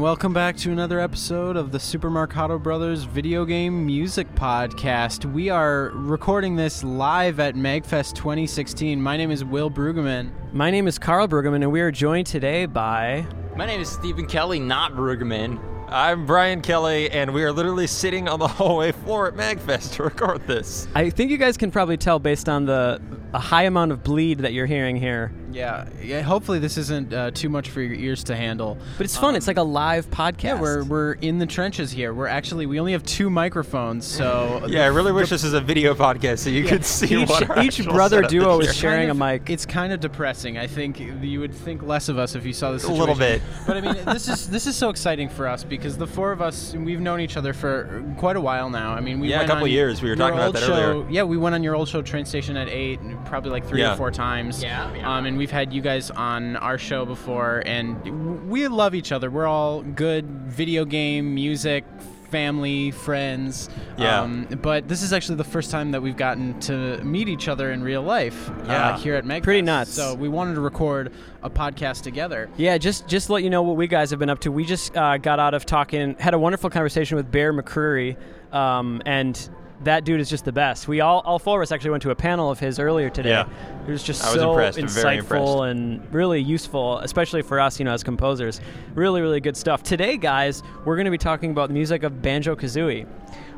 Hello, and welcome back to another episode of the Super Marcato Brothers Video Game Music Podcast. We are recording this live at MagFest 2016. My name is Will Brueggemann. My name is Carl Brueggemann, and we are joined today by. My name is Stephen Kelly, not Brueggemann. I'm Brian Kelly, and we are literally sitting on the hallway floor at MagFest to record this. I think you guys can probably tell based on the a high amount of bleed that you're hearing here. Yeah, yeah. Hopefully, this isn't uh, too much for your ears to handle. But it's fun. Um, it's like a live podcast. Yeah, we're we're in the trenches here. We're actually we only have two microphones, so Yeah, I really wish this was a video podcast so you could see each, what our each brother duo is is sharing kind of- a mic. It's kind of depressing. I think you would think less of us if you saw this. A little bit. But I mean, this is this is so exciting for us because the four of us we've known each other for quite a while now. I mean, we Yeah, a couple on years. We were your talking about old that show, earlier. Yeah, we went on your old show, Train Station at eight, probably like three Yeah. or four times. Yeah, yeah. Um, and we've had you guys on our show before, and we love each other. We're all good video game, music. Family, friends, Yeah. Um, but this is actually the first time that we've gotten to meet each other in real life uh, Yeah. here at Meg. Pretty nuts. So we wanted to record a podcast together. Yeah, just just to let you know what we guys have been up to. We just uh, got out of talking, had a wonderful conversation with Bear McCreary, um, and that dude is just the best. We all all four of us actually went to a panel of his earlier today. Yeah. It was just I so insightful and really useful, especially for us, you know, as composers. Really, really good stuff. Today, guys, we're going to be talking about the music of Banjo Kazooie.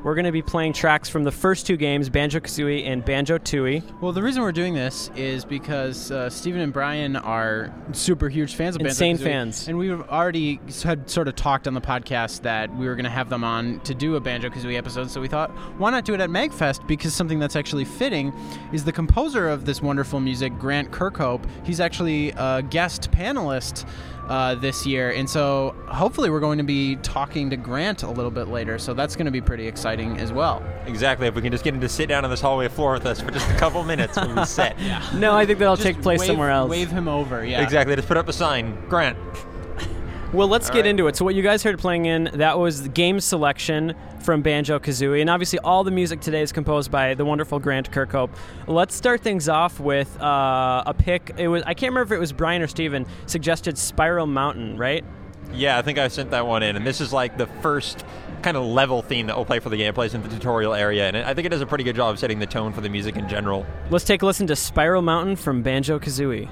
We're going to be playing tracks from the first two games, Banjo Kazooie and Banjo Tooie. Well, the reason we're doing this is because uh, Stephen and Brian are super huge fans of Insane Banjo-Kazooie, fans. and we've already had sort of talked on the podcast that we were going to have them on to do a Banjo Kazooie episode. So we thought, why not do it at Magfest? Because something that's actually fitting is the composer of this wonderful music, Grant Kirkhope. He's actually a guest panelist. Uh, this year, and so hopefully we're going to be talking to Grant a little bit later. So that's going to be pretty exciting as well. Exactly. If we can just get him to sit down on this hallway floor with us for just a couple minutes, we'll be set. No, I think that'll Just take place wave- somewhere else. Wave him over, yeah. Exactly. Just put up a sign. Grant. Well, let's All get right. into it. So, what you guys heard playing in that was the game selection from Banjo Kazooie, and obviously, all the music today is composed by the wonderful Grant Kirkhope. Let's start things off with uh, a pick. It was I can't remember if it was Brian or Steven suggested Spiral Mountain, right? Yeah, I think I sent that one in, and this is like the first kind of level theme that we'll play for the game. It plays in the tutorial area, and I think it does a pretty good job of setting the tone for the music in general. Let's take a listen to Spiral Mountain from Banjo Kazooie.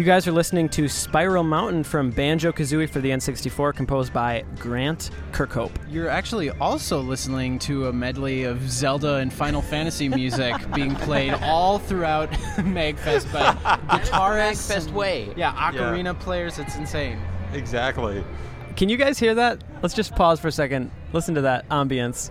You guys are listening to Spiral Mountain from Banjo Kazooie for the N64, composed by Grant Kirkhope. You're actually also listening to a medley of Zelda and Final Fantasy music being played all throughout Magfest by guitarists. Magfest and- way. Yeah, ocarina players. It's insane. Exactly. Can you guys hear that? Let's just pause for a second. Listen to that ambience.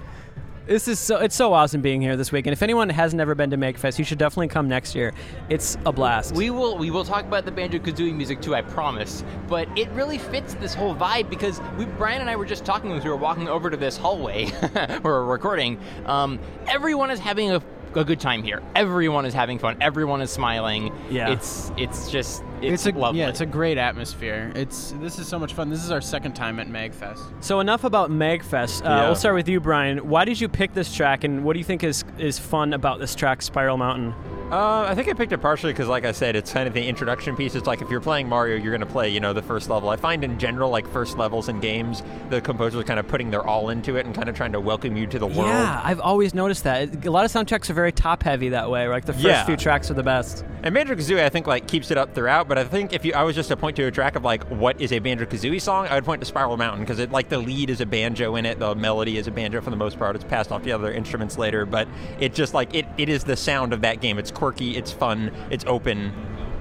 This is so it's so awesome being here this week. And if anyone has never been to MagFest, you should definitely come next year. It's a blast. We will we will talk about the Banjo Kazooie music too, I promise. But it really fits this whole vibe because we Brian and I were just talking as we were walking over to this hallway where we're recording. Um, everyone is having a, a good time here. Everyone is having fun. Everyone is smiling. Yeah. It's it's just it's, a lovely. yeah, it's a great atmosphere. It's this is so much fun. This is our second time at Magfest. so enough about MagFest. Uh, Yeah. We'll start with you, Brian. Why did you pick this track, and what do you think is is fun about this track, Spiral Mountain? Uh, I think I picked it partially because, like I said, it's kind of the introduction piece. It's like if you're playing Mario, you're going to play, you know, the first level. I find in general, like first levels in games, the composers are kind of putting their all into it and kind of trying to welcome you to the world. Yeah, I've always noticed that. A lot of soundtracks are very top heavy that way. Like the first Yeah. few tracks are the best. And Banjo Kazooie, I think, like keeps it up throughout. But I think if you, I was just to point to a track of like what is a Banjo Kazooie song, I would point to Spiral Mountain because it, like, the lead is a banjo in it, the melody is a banjo for the most part. It's passed off to other instruments later, but it just like it, it is the sound of that game. It's quirky, it's fun, it's open.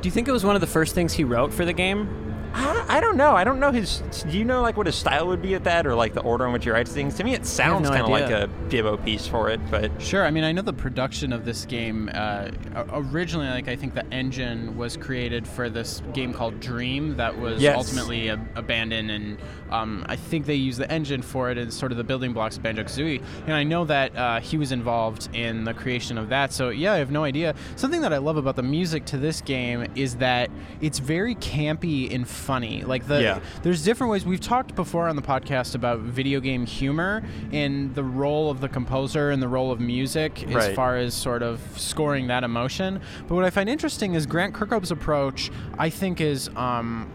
Do you think it was one of the first things he wrote for the game? I, I don't know. I don't know his. Do you know like what his style would be at that, or like the order in which he writes things? To me, it sounds no kind of like a Gibbo piece for it, but Sure. I mean, I know the production of this game uh, originally, like I think the engine was created for this game called Dream that was Yes. ultimately ab- abandoned, and um, I think they used the engine for it as sort of the building blocks of Banjo Kazooie. And I know that uh, he was involved in the creation of that. So yeah, I have no idea. Something that I love about the music to this game is that it's very campy and funny. Like the Yeah. there's different ways we've talked before on the podcast about video game humor and the role of the composer and the role of music as Right. far as sort of scoring that emotion. But what I find interesting is Grant Kirkhope's approach. I think is. Um,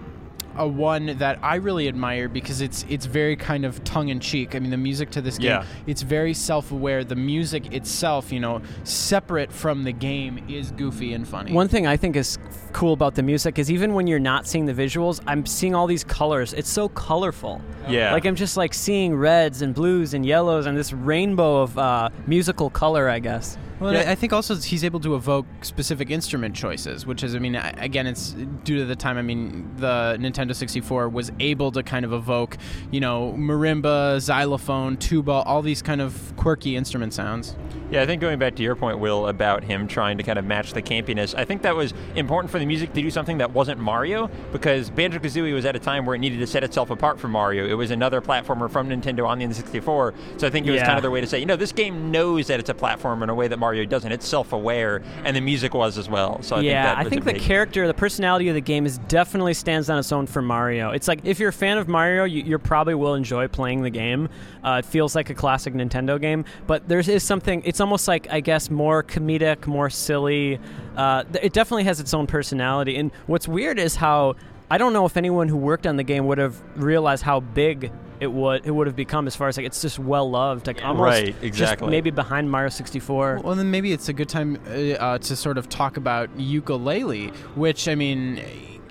a one that I really admire because it's it's very kind of tongue in cheek. I mean, the music to this game, Yeah. it's very self-aware. The music itself, you know, separate from the game, is goofy and funny. One thing I think is cool about the music is even when you're not seeing the visuals, I'm seeing all these colors. It's so colorful. Yeah. Like I'm just like seeing reds and blues and yellows and this rainbow of uh, musical color, I guess. Well, Yeah. I I think also he's able to evoke specific instrument choices, which is, I mean, again, it's due to the time. I mean, the Nintendo 64 was able to kind of evoke, you know, marimba, xylophone, tuba, all these kind of quirky instrument sounds. Yeah, I think going back to your point, Will, about him trying to kind of match the campiness, I think that was important for the music to do something that wasn't Mario, because Banjo Kazooie was at a time where it needed to set itself apart from Mario. It was another platformer from Nintendo on the N64, so I think it was Yeah. kind of their way to say, you know, this game knows that it's a platformer in a way that Mario doesn't. It's self-aware, and the music was as well. So I think yeah, that I think the big- character, the personality of the game is definitely stands on its own for Mario. It's like if you're a fan of Mario, you, you probably will enjoy playing the game. Uh, it feels like a classic Nintendo game, but there is something. It's almost like I guess more comedic, more silly. Uh, it definitely has its own personality. And what's weird is how I don't know if anyone who worked on the game would have realized how big. It would it would have become as far as like it's just well loved like almost Right, just exactly. maybe behind Mario 64 Well, then maybe it's a good time uh, uh, to sort of talk about Yooka-Laylee, which I mean.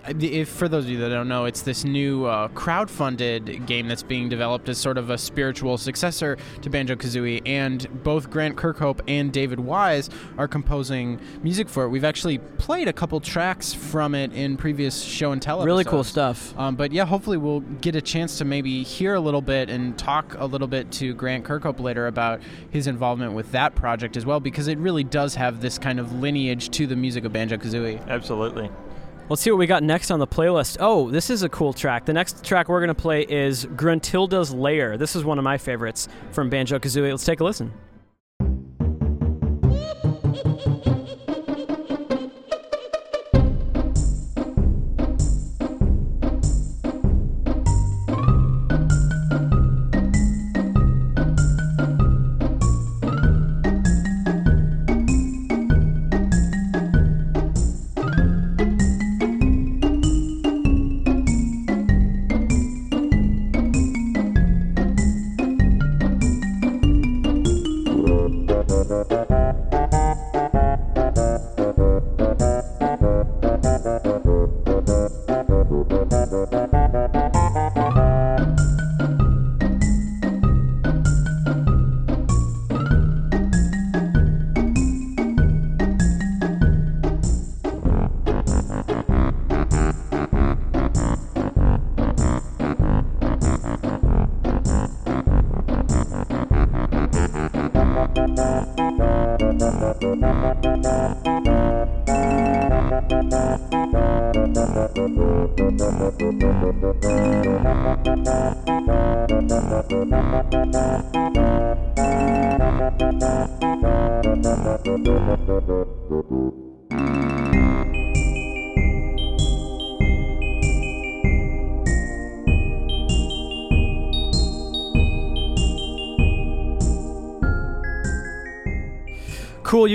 If for those of you that don't know, it's this new uh, crowd-funded game that's being developed as sort of a spiritual successor to Banjo Kazooie, and both Grant Kirkhope and David Wise are composing music for it. We've actually played a couple tracks from it in previous show and tell. really cool stuff Um, but yeah, hopefully we'll get a chance to maybe hear a little bit and talk a little bit to Grant Kirkhope later about his involvement with that project as well, because it really does have this kind of lineage to the music of Banjo Kazooie. Absolutely. Let's see what we got next on the playlist. Oh, this is a cool track. The next track we're going to play is Gruntilda's Lair. This is one of my favorites from Banjo Kazooie. Let's take a listen.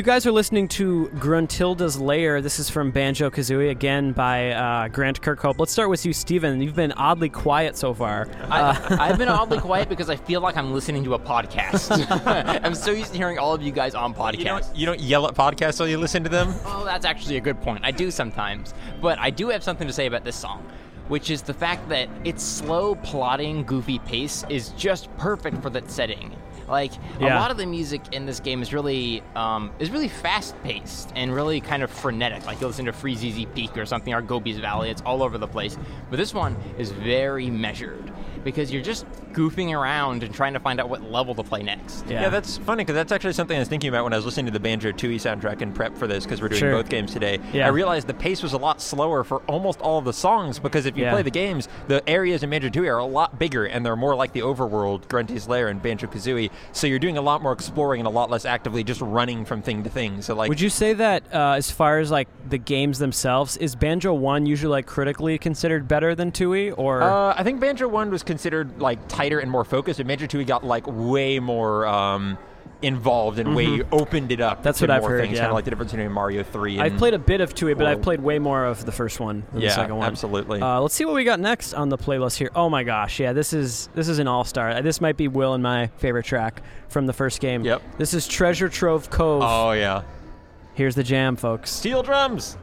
Guys are listening to Gruntilda's Lair. This is from Banjo Kazooie, again by uh, Grant Kirkhope. Let's start with you, Steven. You've been oddly quiet so far. I, I've been oddly quiet because I feel like I'm listening to a podcast. I'm so used to hearing all of you guys on podcasts. You don't, you don't yell at podcasts while you listen to them? Oh, that's actually a good point. I do sometimes. But I do have something to say about this song, which is the fact that its slow, plodding, goofy pace is just perfect for that setting. Like Yeah. a lot of the music in this game is really um, is really fast paced and really kind of frenetic. Like you listen to Freezeezy Peak or something, or Gobi's Valley. It's all over the place. But this one is very measured because you're just goofing around and trying to find out what level to play next. Yeah. Yeah, that's funny because that's actually something I was thinking about when I was listening to the Banjo Tooie soundtrack in prep for this because we're doing Sure. both games today. Yeah. I realized the pace was a lot slower for almost all of the songs because if you Yeah. play the games, the areas in Banjo Tooie are a lot bigger and they're more like the overworld, Grunty's Lair, and Banjo Kazooie. So you're doing a lot more exploring and a lot less actively just running from thing to thing. So like, Would you say that uh, as far as like the games themselves, is Banjo One usually like critically considered better than Tooie, or Uh, I think Banjo One was considered like tighter and more focused, and Banjo Tooie got like way more um, involved and way opened it up. Mm-hmm. That's what I've heard, Things, yeah. Kind of like the difference between Mario Three. And, I've played a bit of Tooie, but I've played way more of the first one than Yeah, the second one. absolutely. Uh, let's see what we got next on the playlist here. Oh my gosh, yeah, this is this is an all star. This might be Will and my favorite track from the first game. Yep. This is Treasure Trove Cove. Oh yeah, Here's the jam, folks. steel drums.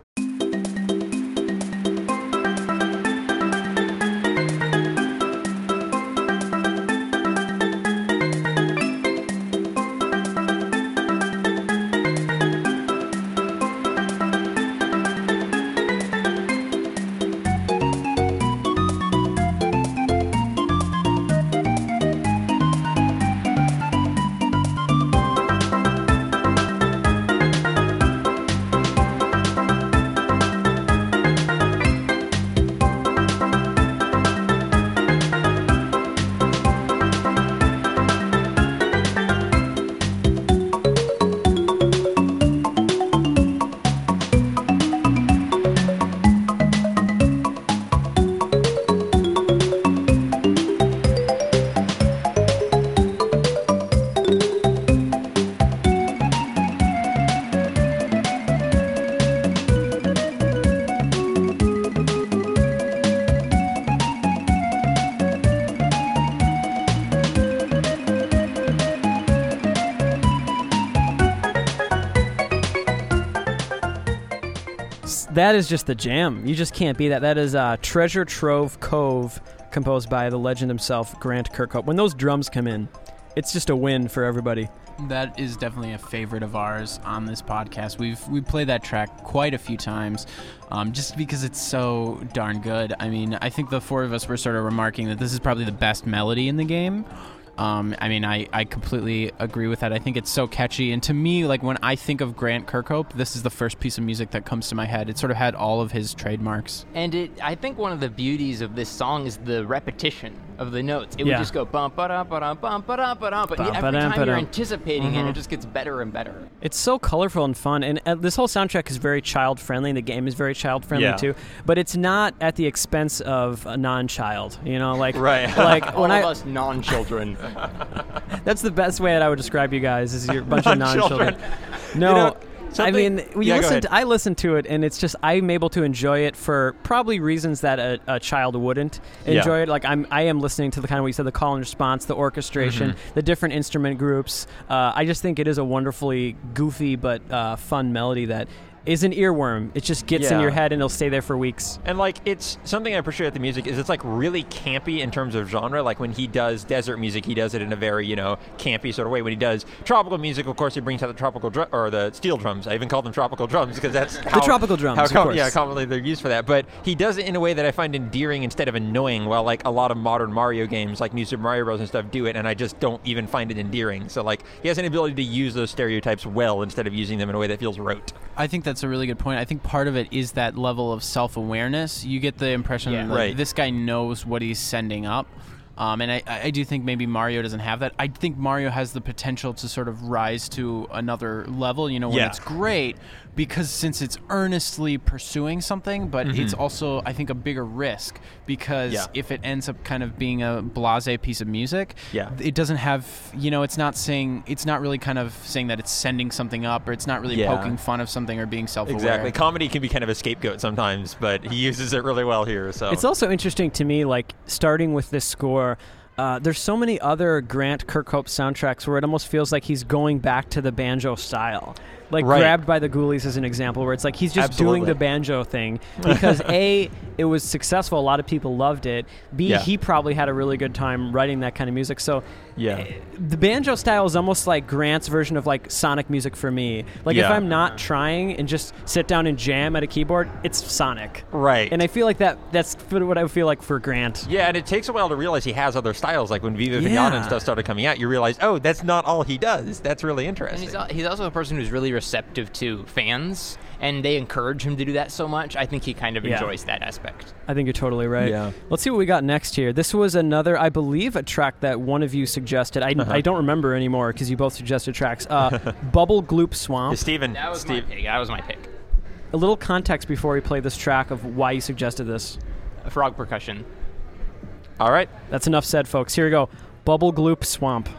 That is just the jam. You just can't be that. That is uh, Treasure Trove Cove, composed by the legend himself, Grant Kirkhope. When those drums come in, it's just a win for everybody. That is definitely a favorite of ours on this podcast. We've we played that track quite a few times, um, just because it's so darn good. I mean, I think the four of us were sort of remarking that this is probably the best melody in the game. Um, I mean, I, I completely agree with that. I think it's so catchy, and to me, like when I think of Grant Kirkhope, this is the first piece of music that comes to my head. It sort of had all of his trademarks. And it, I think one of the beauties of this song is the repetition of the notes. It Yeah. would just go bum ba da ba da bum ba da ba da, but Bum, every time you're ba-dum. anticipating it, it just gets better and better. It's so colorful and fun, and uh, this whole soundtrack is very child friendly. And the game is very child friendly Yeah. too, but it's not at the expense of a non-child. You know, like Right. like All when of I us non-children. that's the best way that I would describe you guys is you're a bunch of Non-children. non-children. No. You know, I mean, we Yeah, listen to, I listen to it, and it's just I'm able to enjoy it for probably reasons that a, a child wouldn't Yeah. enjoy it. Like I'm, I am listening to the kind of what you said, the call and response, the orchestration, Mm-hmm. the different instrument groups. Uh, I just think it is a wonderfully goofy but uh, fun melody that is an earworm. It just gets in your head and it'll stay there for weeks. And like it's something I appreciate about the music is it's like really campy in terms of genre. Like when he does desert music, he does it in a very you know campy sort of way. When he does tropical music, of course, he brings out the tropical drum or the steel drums. I even call them tropical drums because that's how, tropical drums, How of com- course. yeah, commonly they're used for that. But he does it in a way that I find endearing instead of annoying. While like a lot of modern Mario games, like New Super Mario Bros. and stuff, do it, and I just don't even find it endearing. So like he has an ability to use those stereotypes well instead of using them in a way that feels rote. I think that's a really good point. I think part of it is that level of self awareness. You get the impression Yeah. that Right. this guy knows what he's sending up. Um, and I, I do think maybe Mario doesn't have that. I think Mario has the potential to sort of rise to another level. You know, when Yeah. it's great because since it's earnestly pursuing something, but it's also I think a bigger risk because Yeah. if it ends up kind of being a blasé piece of music, Yeah. it doesn't have you know it's not saying it's not really kind of saying that it's sending something up or it's not really Yeah. poking fun of something or being self-aware. Exactly. Comedy can be kind of a scapegoat sometimes, but he uses it really well here. So It's also interesting to me, like starting with this score. Uh, there's so many other Grant Kirkhope soundtracks where it almost feels like he's going back to the banjo style. Like Right. grabbed by the Ghoulies as an example, where it's like he's just doing the banjo thing because a it was successful, a lot of people loved it. B Yeah. he probably had a really good time writing that kind of music. So Yeah. eh, the banjo style is almost like Grant's version of like sonic music for me. Like if I'm not trying and just sit down and jam at a keyboard, it's Sonic. Right. And I feel like that that's what I feel like for Grant. Yeah, and it takes a while to realize he has other styles. Like when Viva Pinata Yeah. and stuff started coming out, you realize, oh, that's not all he does. That's really And interesting. he's, he's also a person who's really receptive to fans, and they encourage him to do that so much. I think he kind of Yeah. enjoys that aspect. I think you're totally right. Yeah. Let's see what we got next here. This was another, I believe, a track that one of you suggested. I, Uh-huh. I don't remember anymore because you both suggested tracks. Uh, Bubble Gloop Swamp. Yeah, Steven, That was Steve, my pick. That was my pick. A little context before we play this track of why you suggested this. Frog percussion. all right. That's enough said, folks. Here we go. Bubble Gloop Swamp.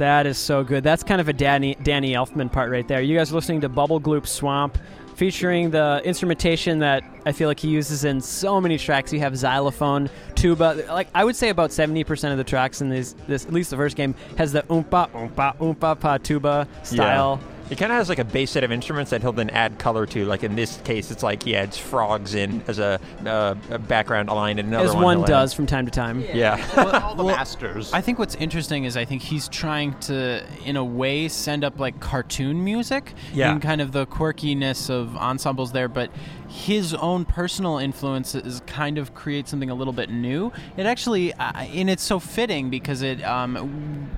That is so good. That's kind of a Danny Danny Elfman part right there. You guys are listening to Bubble Gloop Swamp, featuring the instrumentation that I feel like he uses in so many tracks. You have xylophone, tuba. Like I would say, about seventy percent of the tracks in this, this at least the first game has the oompa oompa oompa pa tuba style. Yeah. He kind of has like a base set of instruments that he'll then add color to. Like in this case, it's like he adds frogs in as a, uh, a background line, and another As one one does add- from time to time. Yeah. All the masters. I think what's interesting is I think he's trying to, in a way, send up like cartoon music Yeah. and kind of the quirkiness of ensembles there, but his own personal influences kind of create something a little bit new. It actually, uh, and it's so fitting because it, um,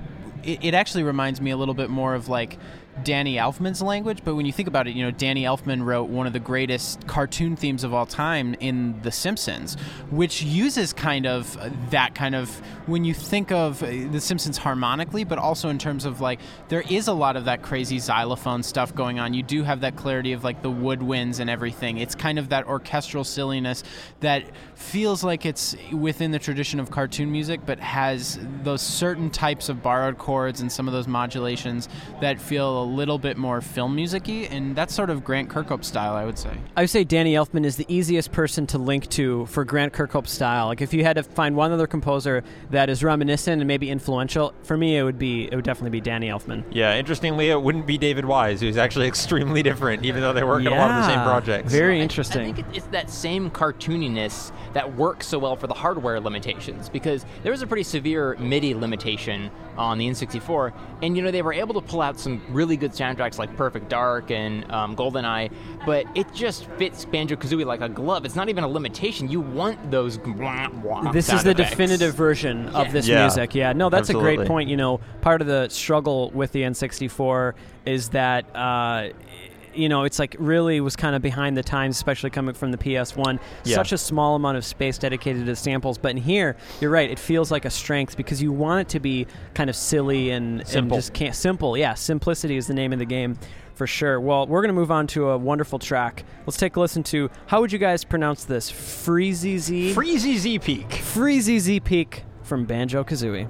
it, it actually reminds me a little bit more of like Danny Elfman's language, but when you think about it, you know, Danny Elfman wrote one of the greatest cartoon themes of all time in The Simpsons, which uses kind of that kind of when you think of uh, The Simpsons harmonically, but also in terms of like there is a lot of that crazy xylophone stuff going on. You do have that clarity of like the woodwinds and everything. It's kind of that orchestral silliness that feels like it's within the tradition of cartoon music, but has those certain types of borrowed chords and some of those modulations that feel little bit more film musicy, and that's sort of Grant Kirkhope style, I would say. I would say Danny Elfman is the easiest person to link to for Grant Kirkhope style. Like if you had to find one other composer that is reminiscent and maybe influential, for me it would be it would definitely be Danny Elfman. yeah. Interestingly, it wouldn't be David Wise, who's actually extremely different, even though they work on a lot of the same projects. Very interesting. I interesting. think it's that same cartooniness that works so well for the hardware limitations because there was a pretty severe MIDI limitation on the N64, and you know they were able to pull out some really good soundtracks like Perfect Dark and um, GoldenEye, but it just fits Banjo Kazooie like a glove. It's not even a limitation. You want those. this is the effects. definitive version of this Yeah. music. Yeah, no, that's a great point. You know, part of the struggle with the N64 is that uh, you know, it's like really was kind of behind the times, especially coming from the PS1. Yeah. Such a small amount of space dedicated to samples, but in here, you're right. It feels like a strength because you want it to be kind of silly and, and just can't simple. Yeah, simplicity is the name of the game for sure. Well, we're gonna move on to a wonderful track. Let's take a listen to how would you guys pronounce this? Freezy Z. Freezy Z Peak. Freezy Z Peak from Banjo Kazooie.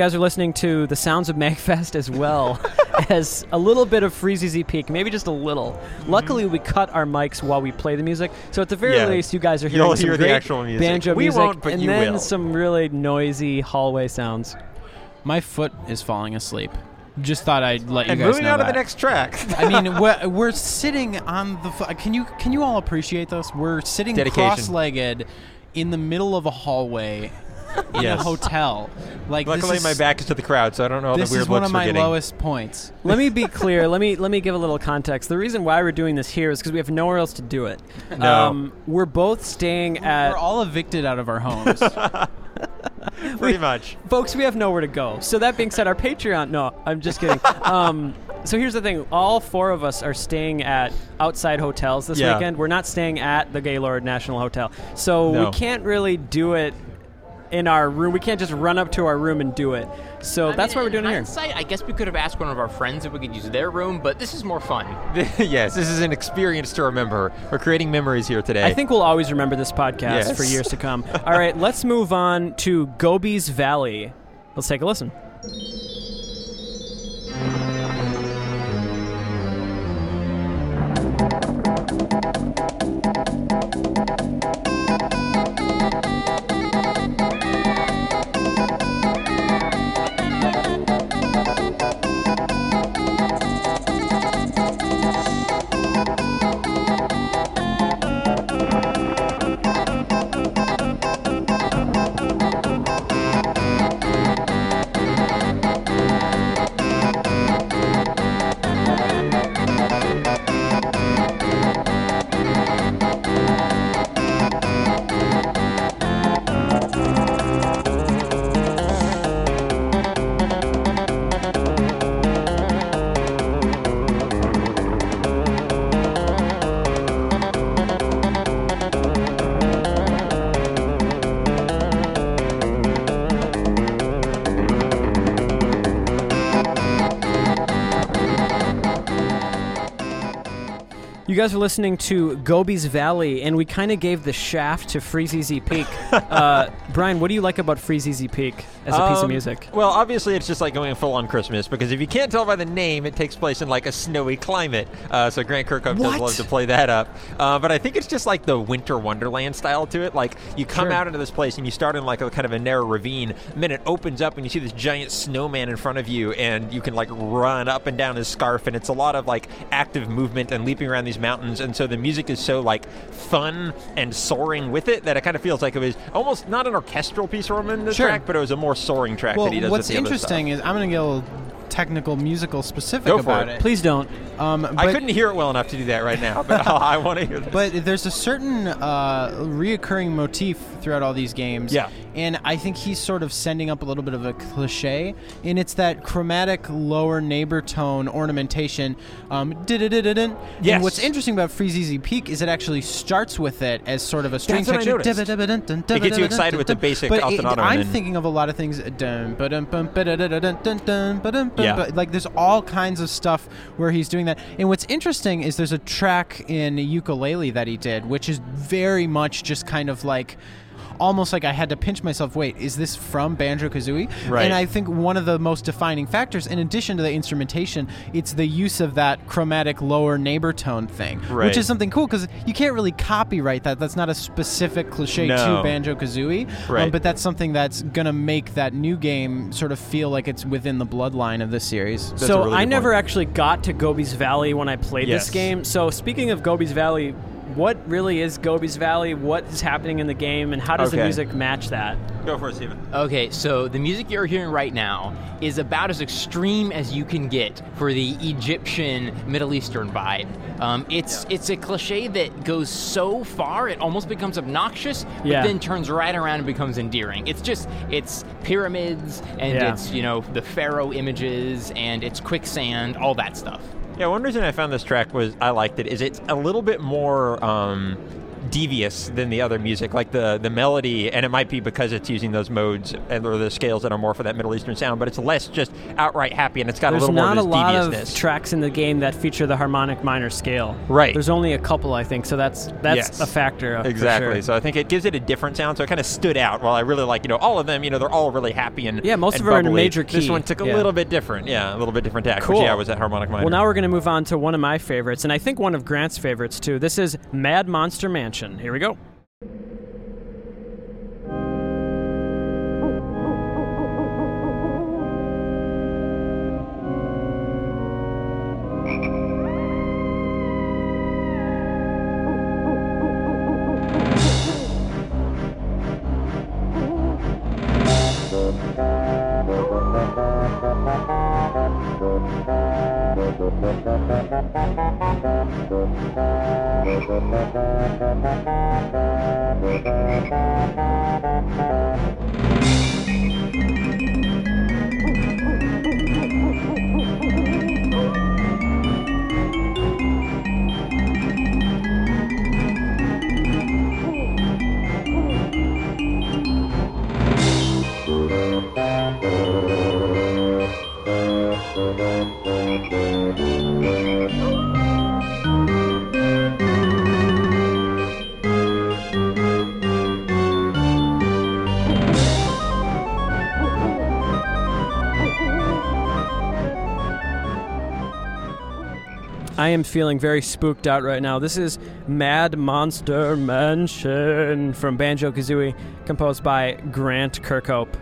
Guys are listening to the sounds of Magfest as well as a little bit of Freezeezy Peak, maybe just a little. Luckily, we cut our mics while we play the music, so at the very Yeah. least, you guys are hearing You'll some hear the great actual music. banjo We music, won't, but and you then will. some really noisy hallway sounds. My foot is falling asleep. Just thought I'd let you And guys moving know on to the next track. I mean, we're, we're sitting on the. F- uh, can you can you all appreciate this? We're sitting Dedication. cross-legged in the middle of a hallway in Yes. a hotel. Like this Luckily, is, my back is to the crowd, so I don't know all the This weird is one looks of we're my getting. lowest points. Let me be clear. let me let me give a little context. The reason why we're doing this here is because we have nowhere else to do it. Um, No. we're both staying at We're all evicted out of our homes. Pretty much. folks we have nowhere to go so that being said our patreon no i'm just kidding um, so here's the thing all four of us are staying at outside hotels this Yeah. weekend we're not staying at the gaylord national hotel so No. we can't really do it in our room we can't just run up to our room and do it so I that's mean, what we're doing in here hindsight, I guess we could have asked one of our friends if we could use their room, but this is more fun. yes, this is an experience to remember. We're creating memories here today. I think we'll always remember this podcast Yes. for years to come. All right, let's move on to Gobi's Valley. Let's take a listen. Guys are listening to Gobi's Valley, and we kind of gave the shaft to Freezy Peak. uh, Brian, what do you like about Freezy Peak as a piece of Um, music? Well, obviously, it's just like going full on Christmas because if you can't tell by the name, it takes place in like a snowy climate. Uh, so Grant Kirkhope does love to play that up. Uh, but I think it's just like the winter wonderland style to it. Like you come Sure. out into this place and you start in like a kind of a narrow ravine, and then it opens up and you see this giant snowman in front of you, and you can like run up and down his scarf, and it's a lot of like active movement and leaping around these mountains. And so the music is so like fun and soaring with it that it kind of feels like it was almost not an orchestral piece from in the Sure. track, but it was a more soaring track well, that he does. what's with the other interesting is I'm going to get a little technical, musical specific Go for about it. it. Please don't. Um, I but- couldn't hear it well enough to do that right now, but I want to hear this. But there's a certain uh, reoccurring motif throughout all these games. Yeah. and I think he's sort of sending up a little bit of a cliche, and it's that chromatic lower neighbor tone ornamentation. Um, dun-dun-dun-dun-dun. Yes. And what's interesting about Freezeezy Peak is it actually starts with it as sort of a string That's what I section. noticed. It gets you excited with the basic But it- and I'm then- thinking of a lot of things. dun, ba-dum, bum, ba-da-da-da-dun, dun, dun, ba-dum, bum, Yeah. ba- Like there's all kinds of stuff where he's doing that. And what's interesting is there's a track in Yooka-Laylee that he did, which is very much just kind of like. Almost like I had to pinch myself. Wait, is this from Banjo Kazooie? Right. And I think one of the most defining factors, in addition to the instrumentation, it's the use of that chromatic lower neighbor tone thing, Right. which is something cool because you can't really copyright that. That's not a specific cliche No. to Banjo Kazooie. Um, right. but that's something that's gonna make that new game sort of feel like it's within the bloodline of the series. That's so really I never point. actually got to Gobi's Valley when I played Yes. this game. So speaking of Gobi's Valley, what really is Gobi's Valley? What is happening in the game, and how does the music match that? Go for it, Steven. Okay, so the music you're hearing right now is about as extreme as you can get for the Egyptian Middle Eastern vibe. Um, it's it's a cliche that goes so far it almost becomes obnoxious, but Yeah. then turns right around and becomes endearing. It's just it's pyramids and Yeah. it's you know the pharaoh images and it's quicksand, all that stuff. Yeah, one reason I found this track was I liked it is it's a little bit more um, devious than the other music, like the the melody, and it might be because it's using those modes and or the scales that are more for that Middle Eastern sound, but it's less just outright happy, and it's got There's a little more deviousness. There's not a lot of tracks in the game that feature the harmonic minor scale. Right. There's only a couple, I think. So that's that's Yes. a factor. uh, Exactly. sure. So I think it gives it a different sound. So it kind of stood out. While I really like, you know, all of them, you know, they're all really happy and Yeah, most and of them are in a major This one took a Yeah. little bit different. Yeah, a little bit different tack. Cool. Which, yeah, was that harmonic minor. Well, now we're going to move on to one of my favorites, and I think one of Grant's favorites too. This is Mad Monster Mansion. Here we go. I am feeling very spooked out right now. This is Mad Monster Mansion from Banjo Kazooie, composed by Grant Kirkhope.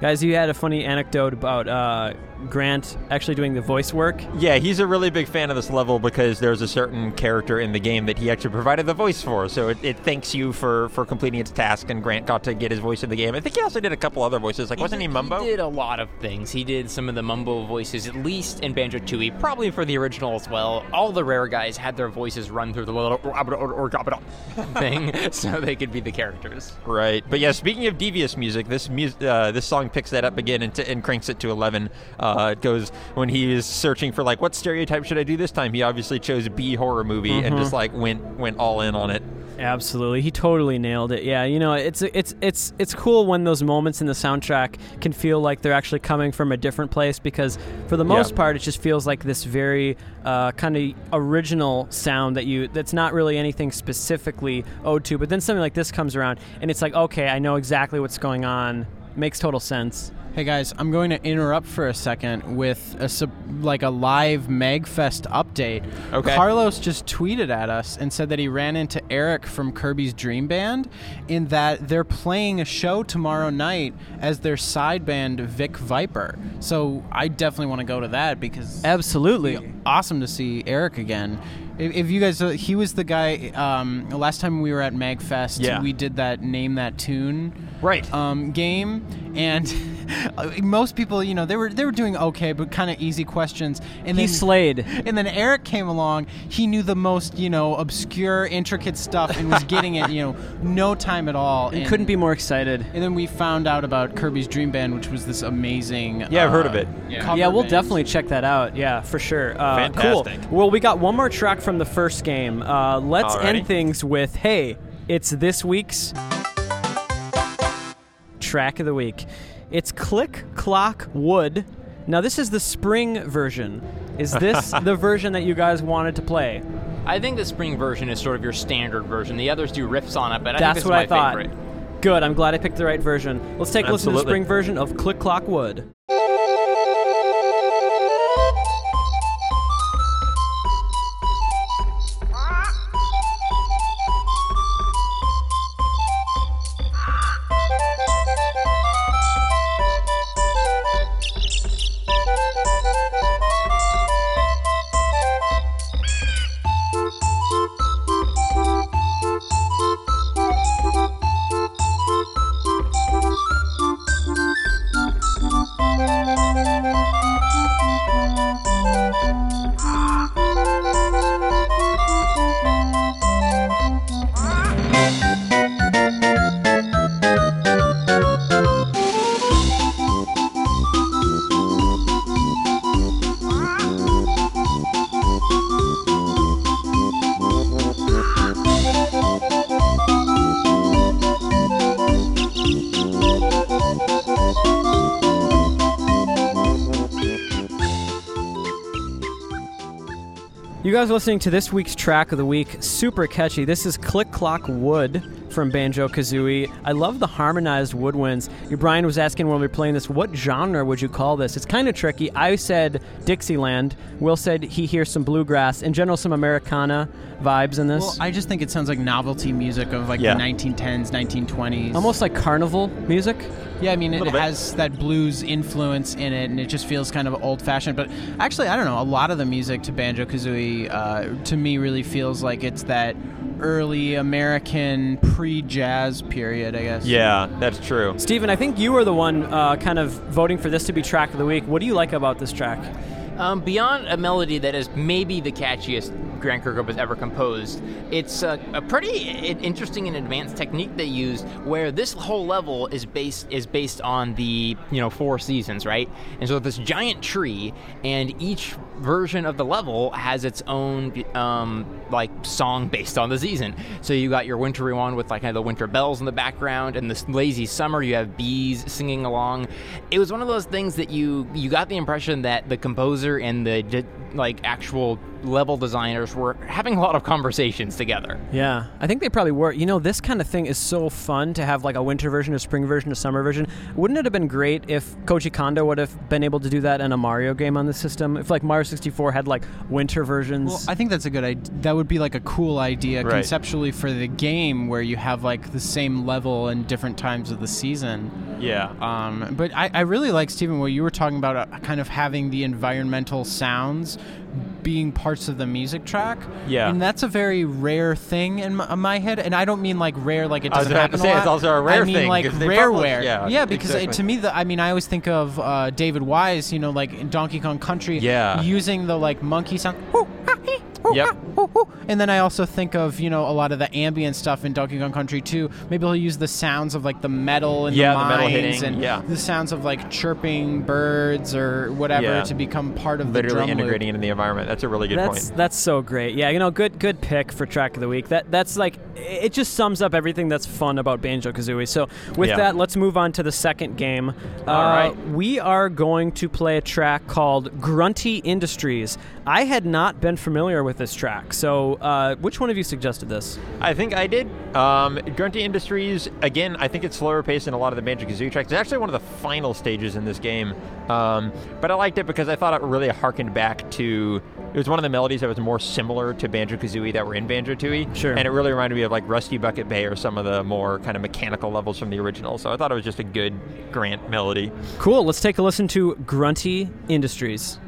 Guys, you had a funny anecdote about uh, Grant actually doing the voice work. Yeah, he's a really big fan of this level because there's a certain character in the game that he actually provided the voice for. So it, it thanks you for, for completing its task, and Grant got to get his voice in the game. I think he also did a couple other voices. Like, wasn't he did- Mumbo? He did a lot of things. He did some of the Mumbo voices, at least in Banjo Tooie, probably for the original as well. All the rare guys had their voices run through the little or gap thing, so they could be the characters. Right, but yeah. Speaking of devious music, this mus- uh, this song picks that up again and, t- and cranks it to eleven. Uh, it goes when he is searching for like what stereotype should I do this time. He obviously chose B horror movie and just like went went all in on it. Absolutely, he totally nailed it. Yeah, you know, it's it's it's it's cool when those moments in the soundtrack can feel like they're actually coming from a different place because for the most Yeah. part, it just feels like this very uh, kind of original sound that you that's not really anything specifically owed to. But then something like this comes around, and it's like, okay, I know exactly what's going on. Makes total sense. Hey guys, I'm going to interrupt for a second with a sub- like a live Magfest update. Okay. Carlos just tweeted at us and said that he ran into Eric from Kirby's Dream Band in that they're playing a show tomorrow night as their side band Vic Viper. So I definitely want to go to that because Absolutely. awesome to see Eric again. If, you guys, uh, he was the guy. Um, last time we were at Magfest, Yeah. we did that name that tune Right. um, game, and most people, you know, they were they were doing okay, but kind of easy questions. And He then slayed. And then Eric came along. He knew the most, you know, obscure, intricate stuff and was getting it, you know, no time at all. And couldn't be more excited. And then we found out about Kirby's Dream Band, which was this amazing. Yeah, I've heard uh, of it. cover yeah, we'll band. definitely check that out. Yeah, for sure. Uh, Fantastic. Cool. Well, we got one more track from the first game. Uh, let's Alrighty. end things with hey, it's this week's track of the week. It's Click Clock Wood. Now, this is the spring version. Is this the version that you guys wanted to play? I think the spring version is sort of your standard version. The others do riffs on it, but I That's think this what I is my thought. favorite. Good. I'm glad I picked the right version. Let's take a listen to the Absolutely. spring version of Click Clock Wood. You guys listening to this week's track of the week, super catchy. This is Click Clock Wood from Banjo Kazooie. I love the harmonized woodwinds. Your Brian was asking when we were playing this, what genre would you call this? It's kind of tricky. I said Dixieland. Will said he hears some bluegrass. In general, some Americana vibes in this. Well, I just think it sounds like novelty music of like Yeah. the 1910s, 1920s. Almost like carnival music. Yeah, I mean, it Little bit. has that blues influence in it, and it just feels kind of old fashioned. But actually, I don't know. A lot of the music to Banjo Kazooie, uh, to me, really feels like it's that early American pre jazz period, I guess. Yeah, that's true. Steven, I think you were the one uh, kind of voting for this to be track of the week. What do you like about this track? Um, beyond a melody that is maybe the catchiest Grant Kirkhope has ever composed, it's a, a pretty interesting and advanced technique they used, where this whole level is based is based on the you know four seasons, right? And so this giant tree, and each version of the level has its own um, like song based on the season. So you got your wintry one with like kind of the winter bells in the background, and this lazy summer you have bees singing along. It was one of those things that you you got the impression that the composer and the like actual level designers were having a lot of conversations together. Yeah, I think they probably were. You know, this kind of thing is so fun to have like a winter version, a spring version, a summer version. Wouldn't it have been great if Koji Kondo would have been able to do that in a Mario game on the system? If like Mario 64 had like winter versions. Well, I think that's a good idea. That would be like a cool idea Right. conceptually for the game where you have like the same level in different times of the season. Yeah. Um, but I, I really like Stephen what you were talking about, uh, kind of having the environmental sounds being parts of the music track. Yeah. and that's a very rare thing in my, in my head. And I don't mean like rare, like it doesn't happen to say, a lot. it's also a rare I mean thing, like rareware. yeah, yeah, because it, to me, the I mean, I always think of uh, David Wise, you know, like in Donkey Kong Country, Yeah. using the like monkey sound. "Hoo, ha, hee, hoo, Yep. ha, hoo, hoo." And then I also think of you know a lot of the ambient stuff in Donkey Kong Country too. Maybe he'll use the sounds of like the metal and Yeah, the the metal mines hitting, and yeah. the sounds of like chirping birds or whatever Yeah. to become part of the Literally drum loop. integrating it into the environment. That's a really good that's point. that's so great. Yeah, you know, good good pick for track of the week. That that's like it just sums up everything that's fun about Banjo Kazooie. So with Yeah. that, let's move on to the second game. Uh, All right. we are going to play a track called Grunty Industries. I had not been familiar with this track, so uh, which one of you suggested this? I think I did. Um, Grunty Industries, again, I think it's slower paced than a lot of the Banjo Kazooie tracks. It's actually one of the final stages in this game. Um, but I liked it because I thought it really harkened back to. It was one of the melodies that was more similar to Banjo Kazooie that were in Banjo Tooie. Sure. And it really reminded me of like Rusty Bucket Bay or some of the more kind of mechanical levels from the original. So I thought it was just a good Grant melody. Cool. Let's take a listen to Grunty Industries.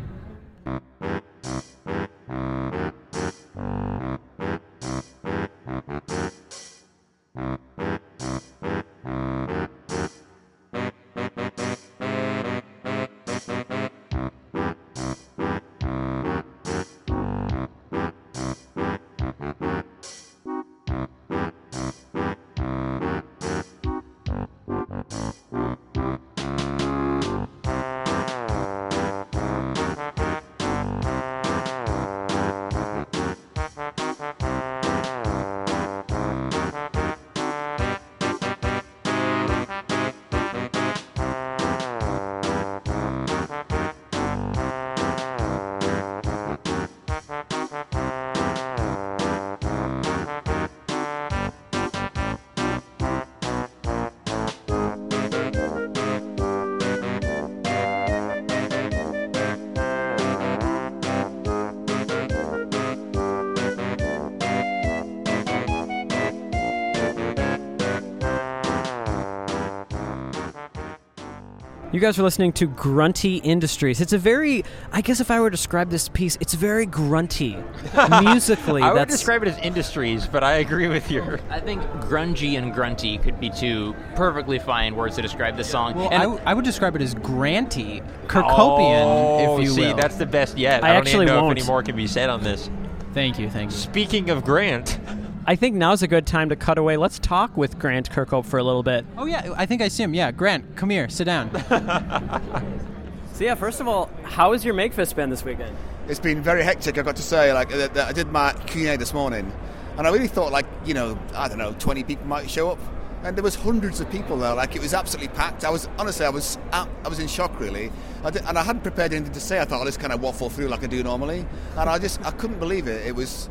You guys are listening to Grunty Industries. It's a very, I guess, if I were to describe this piece, it's very grunty musically. I would that's describe it as industries, but I agree with your. I think grungy and grunty could be two perfectly fine words to describe this song. Well, and I, w- I would describe it as granty, Kirkopian, oh, if you see, will. that's the best yet. I I, don't actually even know won't. if any more can be said on this. Thank you, thank you. Speaking of Grant, I think now's a good time to cut away. Let's talk with Grant Kirkhope for a little bit. Oh yeah, I think I see him. Yeah, Grant, come here, sit down. So yeah, first of all, how has your MagFest been this weekend? It's been very hectic. I've got to say, like uh, uh, I did my Q&A this morning, and I really thought, like you know, I don't know, 20 people might show up, and there was hundreds of people there. Like it was absolutely packed. I was honestly, I was I was in shock really, I did, and I hadn't prepared anything to say. I thought I'll just kind of waffle through like I do normally, and I just I couldn't believe it. It was,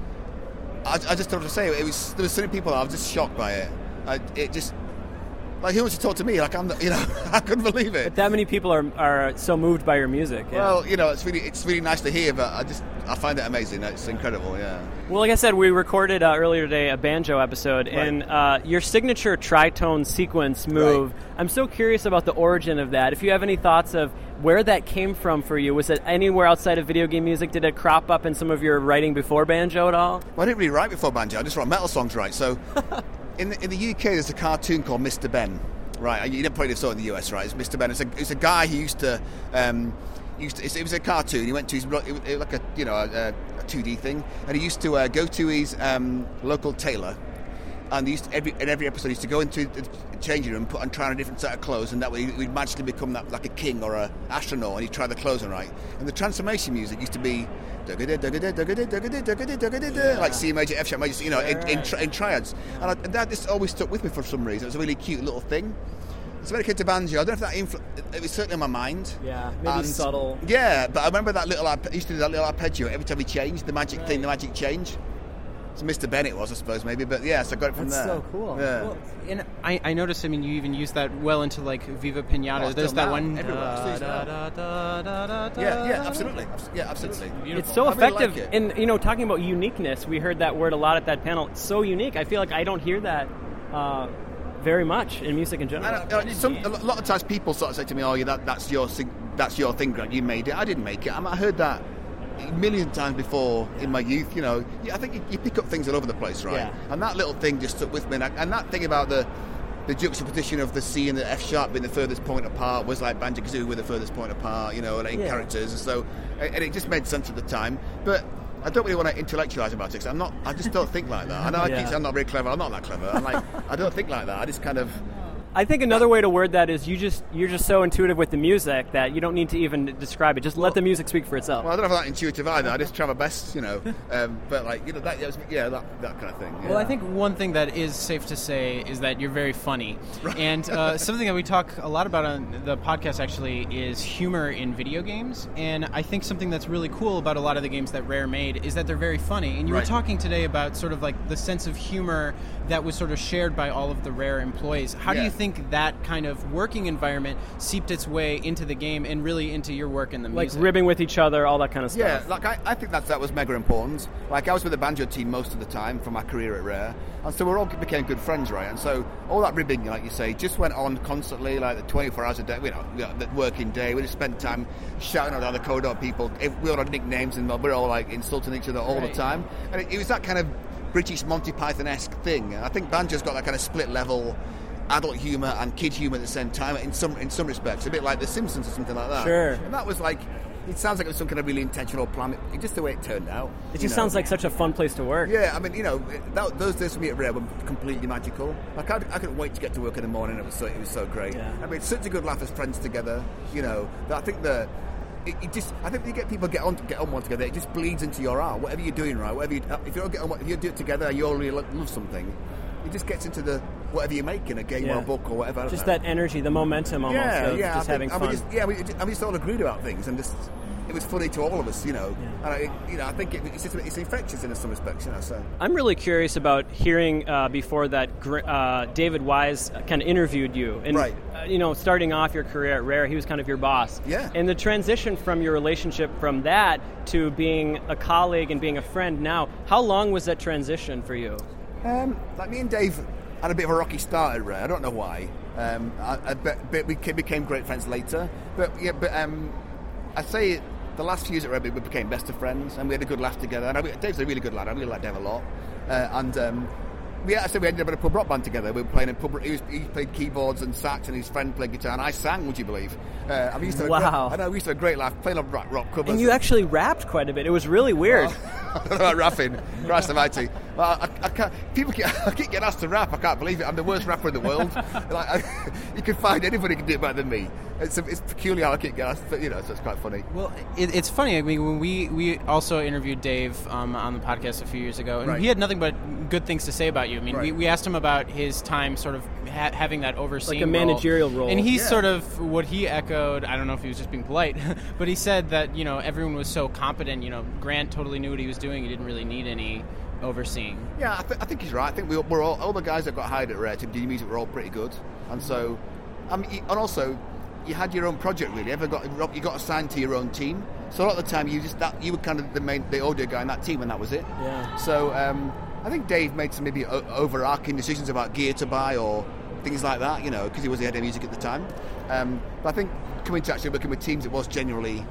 I, I just don't to say. It was there were so many people. I was just shocked by it. I, it just. Like who wants to talk to me? Like I'm, the, you know, I couldn't believe it. That many people are, are so moved by your music. yeah. Well, you know, it's really it's really nice to hear, but I just I find it amazing. It's incredible, yeah. Well, like I said, we recorded uh, earlier today a banjo episode, and uh, your signature tritone sequence move. I'm so curious about the origin of that. If you have any thoughts of where that came from for you, was it anywhere outside of video game music? Did it crop up in some of your writing before banjo at all? Well, I didn't really write before banjo. I just wrote metal songs, right? So, in the, in the UK, there's a cartoon called Mr. Benn, right? You never probably saw it in the US, right? It's Mr. Benn. It's a, it's a guy who used to, um, used to. It was a cartoon. He went to his like a you know a, a 2D thing, and he used to uh, go to his um, local tailor. And he used to, every in every episode, he used to go into the changing room, put on a different set of clothes, and that way he'd magically become that, like a king or a astronaut, and he'd try the clothes on right. And the transformation music used to be like C major, F sharp major, you know, in, in, tri- in triads. And, I, and that just always stuck with me for some reason. It was a really cute little thing. So when it came to banjo, I don't know if that influ- it was certainly in my mind. Yeah, maybe subtle. Yeah, but I remember that little arpe- used to do that little arpeggio every time he changed the magic thing, the magic change. So Mr. Bennett was, I suppose, maybe, but yeah, so I got it from That's there. so cool. Yeah. Well, and I, I noticed. I mean, you even used that well into like Viva Pinata. Oh, There's that now, one. everywhere, da, da, da, da, yeah, yeah, absolutely, yeah, absolutely. It's so I really like effective. it. and you know, talking about uniqueness, we heard that word a lot at that panel. It's so unique. I feel like I don't hear that uh, very much in music in general. And, uh, some, a lot of times people sort of say to me, "Oh, yeah, that, that's your that's your thing, Grant. You made it. I didn't make it. I, mean, I heard that a million times before in my youth. You know, I think you, you pick up things all over the place, right? Yeah. And that little thing just stuck with me. And, I, and that thing about the the juxtaposition of the C and the F sharp being the furthest point apart was like Banjo Kazooie with the furthest point apart. You know, like in Yeah. characters, and so and it just made sense at the time, but. I don't really want to intellectualize about it 'cause I'm not. I just don't think like that. I know I Yeah. keep saying I'm not very clever. I'm not that clever. I'm like, I don't think like that. I just kind of. I think another way to word that is you just you're just so intuitive with the music that you don't need to even describe it. Just let the music speak for itself. Well, I don't know if that intuitive either. I just try my best, you know. Um, but like, you know, that, that yeah, that, that kind of thing. Yeah. Well, I think one thing that is safe to say is that you're very funny, and uh, something that we talk a lot about on the podcast actually is humor in video games. And I think something that's really cool about a lot of the games that Rare made is that they're very funny. And you Right. were talking today about sort of like the sense of humor that was sort of shared by all of the Rare employees. How do you think that kind of working environment seeped its way into the game and really into your work in the like music? ribbing with each other, all that kind of stuff. Yeah, like I, I think that that was mega important. Like I was with the banjo team most of the time for my career at Rare, and so we all became good friends, right? And so all that ribbing, like you say, just went on constantly, like the 24 hours a day. You know, you know, the working day. We just spent time shouting at other Kodot people. If we all had nicknames, and we are all like insulting each other all Right. the time. And it, it was that kind of British Monty Python esque thing. And I think banjo's got that kind of split level. Adult humor and kid humor at the same time, in some in some respects, a bit like The Simpsons or something like that. Sure. And that was like, it sounds like it was some kind of really intentional plan. It, just the way it turned out. It just know. sounds like such a fun place to work. Yeah, I mean, you know, that, those days for me at Rare were completely magical. Like, I, I couldn't wait to get to work in the morning. It was so, it was so great. Yeah. I mean, it's such a good laugh as friends together. You know, that I think that it, it just, I think when you get people get on get on one together, it just bleeds into your art. Whatever you're doing, right? Whatever you, if you don't get on, if you do it together, you all really lo- love something. It just gets into the whatever you make in a game or a book or whatever. Just know. that energy, the momentum almost yeah, of yeah, just I having think, fun. And we just, yeah, we, and we just all agreed about things, and just it was funny to all of us, you know. And I, you know, I think it, it's just it's infectious in some respects, you know. So. I'm really curious about hearing uh, before that uh, David Wise kind of interviewed you, and Right. uh, you know, starting off your career at Rare, he was kind of your boss. Yeah. And the transition from your relationship from that to being a colleague and being a friend now, how long was that transition for you? Um, like me and Dave had a bit of a rocky start at Rare. I don't know why. Um, I, I, but, but we became great friends later. But yeah, but um, I say the last few years at Rare, we became best of friends, and we had a good laugh together. And I, Dave's a really good lad. I really like Dave a lot. Uh, and um, we I said we ended up in a pub rock band together. We were playing in pub. He, was, he played keyboards and sax, and his friend played guitar, and I sang. Would you believe? Uh, and we used to Wow. great, I know we used to have a great laugh playing on rock, rock covers. And you actually rapped quite a bit. It was really weird. I about rapping. Christ almighty. Well, I, I can't, people get, I keep getting asked to rap. I can't believe it. I'm the worst rapper in the world. like, I, you can find anybody who can do it better than me. It's, it's peculiar how I keep getting asked, but you know, so it's quite funny. Well, it, it's funny. I mean, when we we also interviewed Dave um, on the podcast a few years ago, and Right. he had nothing but good things to say about you. I mean, we, Right. we asked him about his time, sort of ha- having that overseeing Like a managerial role. and he Yeah. sort of what he echoed. I don't know if he was just being polite, but he said that you know everyone was so competent. You know, Grant totally knew what he was doing. He didn't really need any overseeing. Yeah, I, th- I think he's right. I think we, we're all, all the guys that got hired at Rare to do music were all pretty good, and so, I mean, and also, you had your own project really. Ever got you got assigned to your own team? So a lot of the time, you just that you were kind of the main the audio guy in that team, and that was it. Yeah. So um, I think Dave made some maybe o- overarching decisions about gear to buy or things like that, you know, because he was the head of music at the time. Um, but I think coming to actually working with teams, it was generally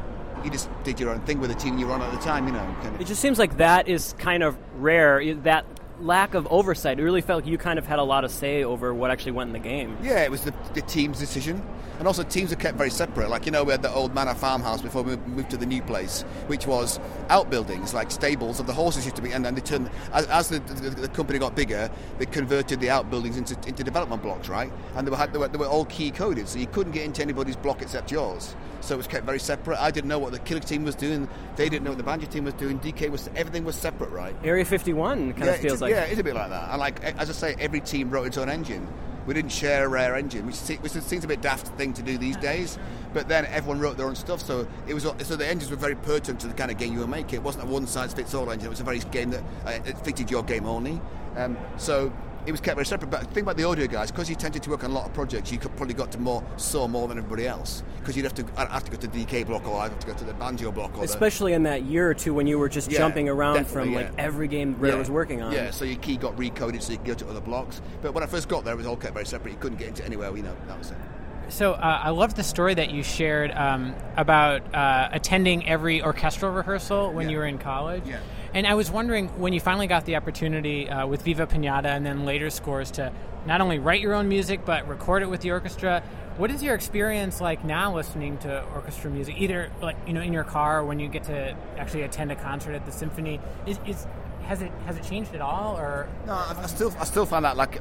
you just did your own thing with the team you were on at the time, you know. Kind of. It just seems like that is kind of rare. That lack of oversight. It really felt like you kind of had a lot of say over what actually went in the game. Yeah, it was the, the team's decision. And also, teams are kept very separate. Like, you know, we had the old manor farmhouse before we moved to the new place, which was outbuildings, like stables of the horses used to be. And then they turned, as, as the, the, the company got bigger, they converted the outbuildings into, into development blocks, right? And they were, they, were, they were all key coded, so you couldn't get into anybody's block except yours. So it was kept very separate. I didn't know what the killer team was doing. They didn't know what the banjo team was doing. DK was, everything was separate, right? Area 51 kind yeah, of feels like. yeah, it's a bit like that. And like as I say, every team wrote its own engine. We didn't share a rare engine, which, which seems a bit daft thing to do these days. But then everyone wrote their own stuff, so it was so the engines were very pertinent to the kind of game you were making. It wasn't a one size fits all engine. It was a very game that uh, it fitted your game only. Um, so it was kept very separate. But think about the audio guys, because you tended to work on a lot of projects, you could probably got to more saw more than everybody else because you'd have to I'd have to go to the DK block or I'd have to go to the banjo block or the, Especially in that year or two when you were just Yeah, jumping around from definitely, like every game Rare was working on. Yeah, so your key got recoded so you could go to other blocks. But when I first got there, it was all kept very separate. You couldn't get into anywhere, you know, that was it. So uh, I loved the story that you shared um, about uh, attending every orchestral rehearsal when Yeah. you were in college. Yeah. And I was wondering when you finally got the opportunity uh, with Viva Pinata and then later scores to not only write your own music but record it with the orchestra. What is your experience like now listening to orchestra music? Either like you know in your car or when you get to actually attend a concert at the symphony. Is, is has it has it changed at all or No, I, I still, I still find that like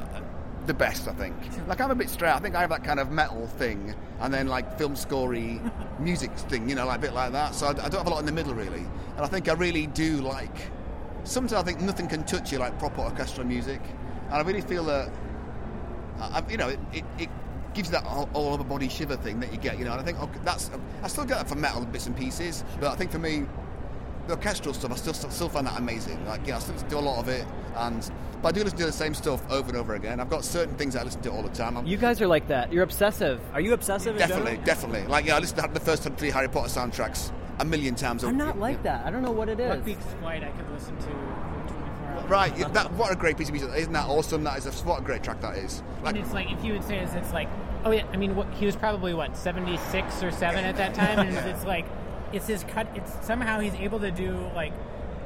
the best. I think. Like I'm a bit straight. I think I have that kind of metal thing, and then like film scorey music thing. You know, like a bit like that. So I, I don't have a lot in the middle really. And I think I really do like. Sometimes I think nothing can touch you like proper orchestral music, and I really feel that. I, you know, it, it, it gives you that all, all over body shiver thing that you get. You know, and I think okay, that's. I still get that for metal bits and pieces, but I think for me, the orchestral stuff, I still still find that amazing. Like, yeah, I still do a lot of it, and but I do listen to the same stuff over and over again. I've got certain things I listen to all the time. I'm, You guys are like that. You're obsessive. Are you obsessive? definitely, general? definitely. Like, yeah, I listened to the first three Harry Potter soundtracks a million times. I'm over- not like yeah. that. I don't know what it is. what is. Buckbeak's Flight I could listen to for 24 hours? Right, that what a great piece of music! Isn't that awesome? That is a, what a great track that is. Like, and it's like if you would say is it's like oh yeah I mean what, he was probably what 76 or 7 at that time and it's, it's like it's his cut it's somehow he's able to do like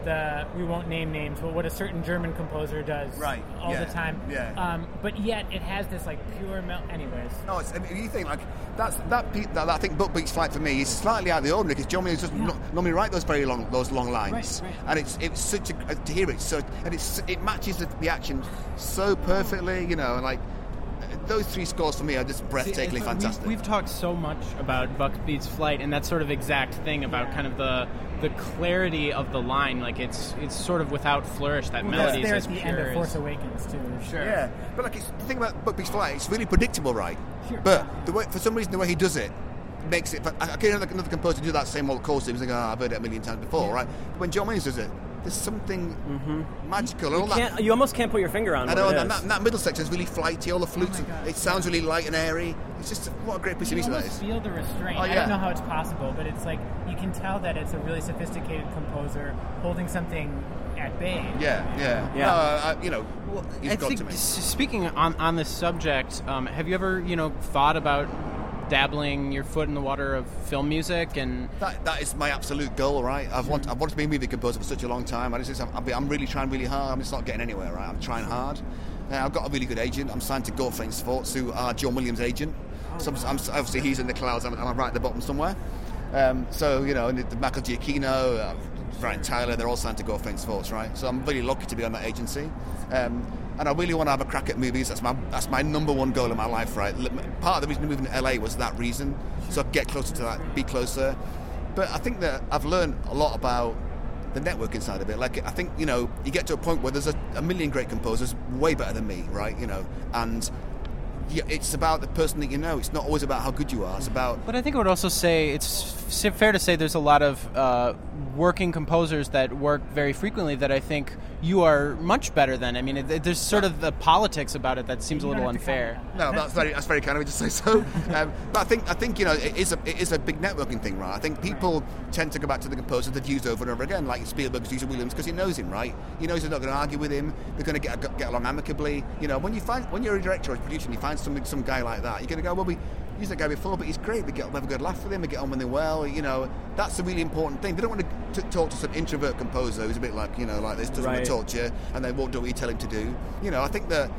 the we won't name names but what a certain German composer does Right, all yeah, the time yeah. um, but yet it has this like pure mel anyways No, it's, I mean, you think like that's that, pe- that. I think Buckbeak's Flight for me is slightly out of the ordinary because John Williams doesn't no- normally write those very long those long lines, Right, right. and it's it's such a to hear it so and it's it matches the, the action so perfectly, you know, and like those three scores for me are just breathtakingly See, fantastic. We've, we've talked so much about Buck Beats Flight and that sort of exact thing about kind of the the clarity of the line. Like it's it's sort of without flourish. That well, melody that's is there as at the end pure of as- Force Awakens too Sure. yeah, but like it's, the thing about Buckbeak's Flight, it's really predictable, right? Sure. But the way for some reason the way he does it makes it. I I can't hear another composer do that same old chorus. He was like, oh, I've heard it a million times before, right? But when John Williams does it, there's something magical. and all that- Can't, you almost can't put your finger on I what know, it and is. that, that middle section is really flighty. All the flutes, oh it sounds really light and airy. It's just what a great piece of music that almost feel the restraint. Oh, I don't know how it's possible, but it's like you can tell that it's a really sophisticated composer holding something at bay. Yeah, yeah, Yeah. No, I, you know, he's I got think to me. s- speaking on on this subject, um, have you ever you know thought about dabbling your foot in the water of film music and That, that is my absolute goal, right? I've, want, I've wanted to be a movie composer for such a long time. I just, I'm, I'm really trying really hard. I'm just not getting anywhere, right? I'm trying hard. I've got a really good agent. I'm signed to Gorfaine Schwartz, who are John Williams' agent. So I'm, I'm, obviously, he's in the clouds. I'm, I'm right at the bottom somewhere. Um, so, you know, and the Michael Giacchino, uh, Brian Tyler, they're all signed to Gorfaine Schwartz, right? So I'm really lucky to be on that agency. Um, and I really want to have a crack at movies. That's my that's my number one goal in my life, right? Part of the reason moving to LA was that reason, so I could get closer to that, be closer. But I think that I've learned a lot about the networking side of it. Like I think you know, you get to a point where there's a, a million great composers way better than me, right? You know, and yeah, it's about the person that you know. It's not always about how good you are. It's about But I think I would also say it's fair to say there's a lot of uh, working composers that work very frequently that I think you are much better than. I mean, it, there's sort of the politics about it that seems a You don't little have to comment unfair. No, that's very that's very kind of you to say so. Um, but I think I think you know it is a it is a big networking thing, right? I think people tend to go back to the composer they've used over and over again, like Spielberg's using Williams because he knows him, right? He knows he's not going to argue with him. They're going to get get along amicably. You know, when you find when you're a director or a producer and you find some some guy like that, you're going to go, well, we used that guy before, but he's great. We get we have a good laugh with him. We get on with him well. You know, that's a really important thing. They don't want to t- talk to some introvert composer who's a bit like you know like this doesn't want Right. to talk to you and then won't do what you tell him to do. You know, I think that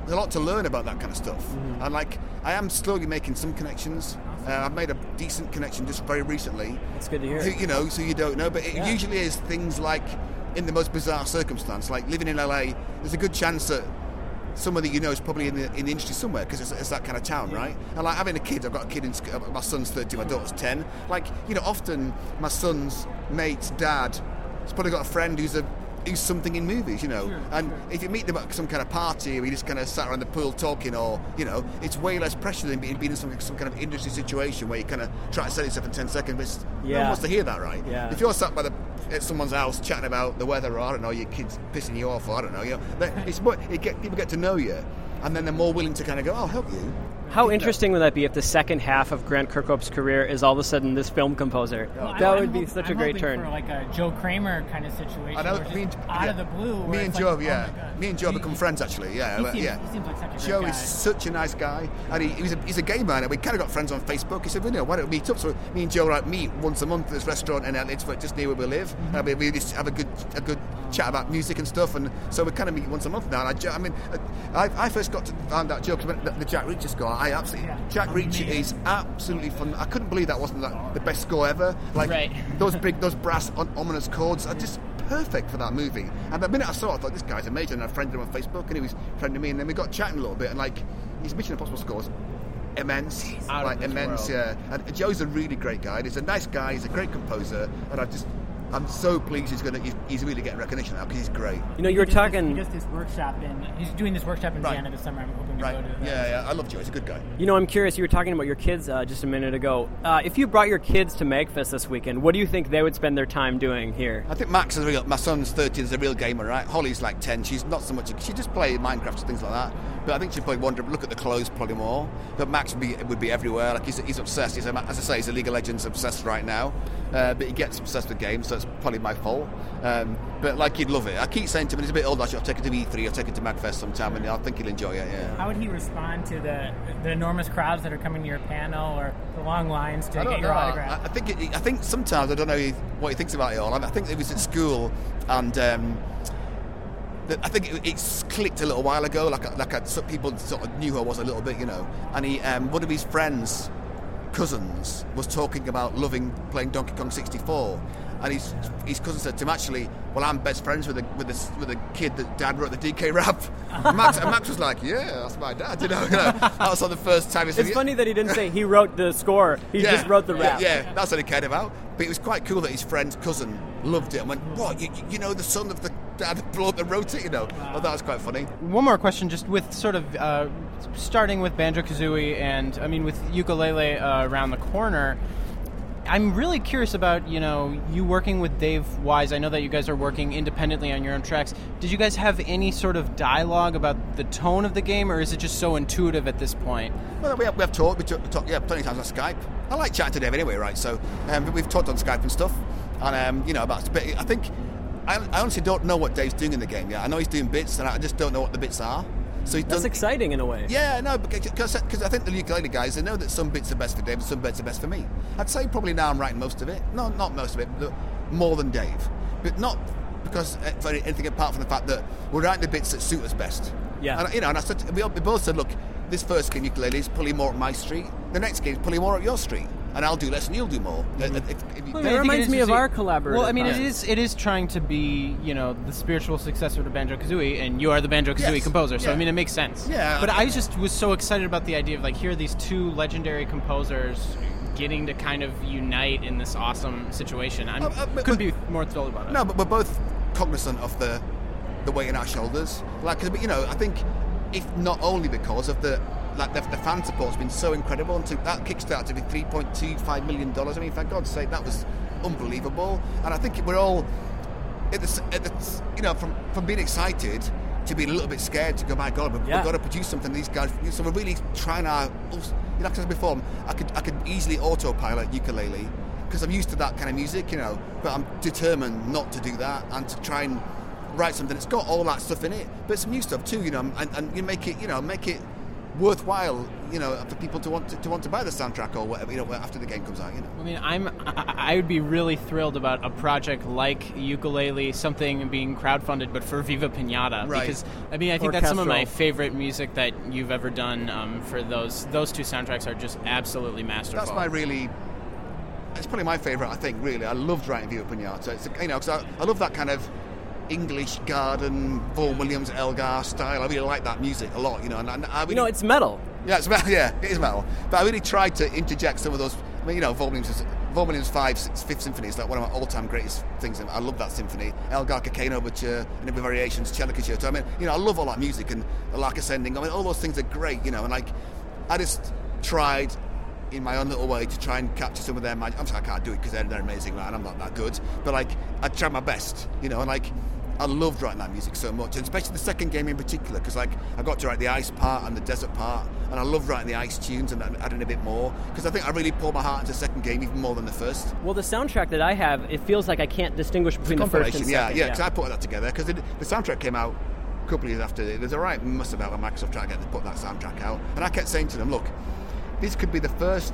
there's a lot to learn about that kind of stuff. Mm-hmm. And like, I am slowly making some connections. Uh, I've made a decent connection just very recently. That's good to hear. You know, so you don't know, but it Yeah. usually is things like in the most bizarre circumstance, like living in LA. There's a good chance that somebody you know is probably in the, in the industry somewhere because it's, it's that kind of town, right? And like having a kid, I've got a kid in sc- uh, my son's 13, my daughter's 10. Like, you know, often my son's mate's dad has probably got a friend who's a who's something in movies, you know. and if you meet them at some kind of party or you just kind of sat around the pool talking, or you know, it's way less pressure than being, being in some, some kind of industry situation where you kind of try to sell yourself in 10 seconds. But it's- no one wants to hear that, right? Yeah. If you're sat by the at someone's house chatting about the weather, or I don't know, your kids pissing you off, or I don't know, you know, it's more, it get, people get to know you, and then they're more willing to kind of go, "I'll help you." How interesting would that be if the second half of Grant Kirkhope's career is all of a sudden this film composer? Well, that I'm- would be I'm such a hoping great turn. For like a Joe Kraemer kind of situation. I know. where Me and, out yeah, of the blue. Me and Joe, like, oh yeah. my God. me and Joe He- become friends actually. Yeah, He but seems, yeah. he seems like such a great Joe guy. is such a nice guy, and he, he's, a, he's a gamer, and we kind of got friends on Facebook. He said, "Well, you know, why don't we meet up?" So me and Joe like meet once a month at this restaurant, and it's just near where we live. Mm-hmm. And we, we just have a good a good chat about music and stuff, and so we kind of meet once a month now. And I, I mean, I, I first got to find out Joe 'cause when the, the Jack Reacher score. I absolutely. Jack Reacher is absolutely fun. I couldn't believe that wasn't the best score ever. Like Right. those big, those brass on, ominous chords are just perfect for that movie. And the minute I saw it, I thought this guy's amazing. And I friended him on Facebook, and he was friending me. And then we got chatting a little bit, and like his Mission Impossible scores. Immense, Out of like immense, world. yeah. And Joe's a really great guy. And He's a nice guy. He's a great composer, and I just, I'm so pleased he's gonna, he's, he's really getting recognition now because he's great. You know, you were He this- talking. He does this workshop in. He's doing this workshop in Right. Vienna this summer. I'm hoping to Right? go to. that. Yeah, yeah. I love Joe. He's a good guy. You know, I'm curious. You were talking about your kids uh, just a minute ago. Uh, if you brought your kids to Magfest this weekend, what do you think they would spend their time doing here? I think Max is a real. My son's 13, is a real gamer, right? Holly's like 10. She's not so much. She just plays Minecraft and things like that. But I think she'd probably wander, look at the clothes probably more. But Max would be would be everywhere. Like he's, he's obsessed. He's a, as I say, he's a League of Legends obsessed right now. Uh, but he gets obsessed with games, so it's probably my fault. Um, but like he'd love it. I keep saying to him, he's a bit older, I'll take him to E3, I'll take him to Magfest sometime, and I think he'll enjoy it. Yeah. How would he respond to the the enormous crowds that are coming to your panel or the long lines to I get your know. autograph? I, I think it, I think sometimes I don't know what he thinks about it all. I, I think it was at school, and um, I think it, it's clicked a little while ago. Like like I, some people sort of knew who I was a little bit, you know. And he, um, one of his friends, cousins, was talking about loving playing Donkey Kong 64. And his, his cousin said to him, actually, well, I'm best friends with a, with a, with a kid that dad wrote the DK rap. And Max, and Max was like, yeah, that's my dad, you know. You know that was like the first time he said, It's funny that he didn't say he wrote the score. He just wrote the yeah, rap. Yeah, that's what he cared about. But it was quite cool that his friend's cousin loved it and went, "What? You, you know the son of the dad that bloke that wrote it? You know?" Well, that was quite funny. One more question, just with sort of uh, starting with Banjo Kazooie and I mean with Yooka-Laylee uh, around the corner. I'm really curious about you know you working with Dave Wise. I know that you guys are working independently on your own tracks. Did you guys have any sort of dialogue about the tone of the game, or is it just so intuitive at this point? Well, we have, we have talked. We talk, yeah, plenty of times on Skype. I like chatting to Dave anyway, right? So um, we've talked on Skype and stuff, and um, you know about. But I think I, I honestly don't know what Dave's doing in the game. Yeah, I know he's doing bits, and I just don't know what the bits are. So he's That's exciting in a way. Yeah, no, because I think the Yooka-Laylee guys they know that some bits are best for Dave and some bits are best for me. I'd say probably now I'm writing most of it. No, not most of it, but more than Dave. But not because uh, for anything apart from the fact that we're writing the bits that suit us best. Yeah. And you know, and I said we, we both said, look, this first game Yooka-Laylee is pulling more at my street. The next game is pulling more at your street, and I'll do less and you'll do more. Mm-hmm. If you- Well, It reminds me of our collaborative Well, I mean, it is it is trying to be you know the spiritual successor to Banjo Kazooie, and you are the Banjo Kazooie Yes. composer. So I mean, it makes sense. Yeah, But I- I just was so excited about the idea of like here are these two legendary composers getting to kind of unite in this awesome situation. I Uh, uh, couldn't but- be more thrilled about it. No, but we're both cognizant of the the weight in our shoulders. Like, 'cause, you know, I think if not only because of the like the, the fan support's been so incredible, and to, that Kickstarter to be three point two five million dollars. I mean, for God's sake, that was unbelievable. And I think we're all at the, at the you know from from being excited to being a little bit scared to go. My God, we've, Yeah. we've got to produce something. These guys, so we're really trying our. Oh, you know, like I said before, I could I could easily autopilot Yooka-Laylee because I'm used to that kind of music, you know. But I'm determined not to do that and to try and write something that's got all that stuff in it, but some new stuff too, you know, and, and you make it, you know, make it worthwhile, you know, for people to want to, to want to buy the soundtrack or whatever, you know, after the game comes out, you know. I mean, I'm I I would be really thrilled about a project like Yooka-Laylee, something being crowdfunded, but for Viva Pinata, Right. because I mean, I think that's some of my favorite music that you've ever done. Um, for those those two soundtracks are just absolutely masterful. That's my really. It's probably my favourite. I think really, I loved writing Viva Pinata. It's you know, because I, I love that kind of English garden, Vaughan Williams, Elgar style. I really like that music a lot, you know. And, and I really, You know, it's metal. Yeah, it's metal. Yeah, it is metal. But I really tried to interject some of those. I mean, you know, Vaughan Williams, is- Vaughan Williams Five, Six- Fifth Symphony is like one of my all-time greatest things. I love that symphony. Elgar Cockaigne Overture, and every variations, Cello Concerto. I mean, you know, I love all that music and the Lark Ascending. I mean, all those things are great, you know. And like, I just tried in my own little way to try and capture some of their magic. I'm sorry, I can't do it because they're, they're amazing, man. I'm not that good. But like, I tried my best, you know, and like. I loved writing that music so much, and especially the second game in particular, because like I got to write the ice part and the desert part, and I loved writing the ice tunes and adding a bit more, because I think I really poured my heart into the second game even more than the first. Well, the soundtrack that I have, it feels like I can't distinguish between the first and yeah, second. yeah, because I put that together because the soundtrack came out a couple of years after. There's a right must about Microsoft tried to get to put that soundtrack out, and I kept saying to them, look, this could be the first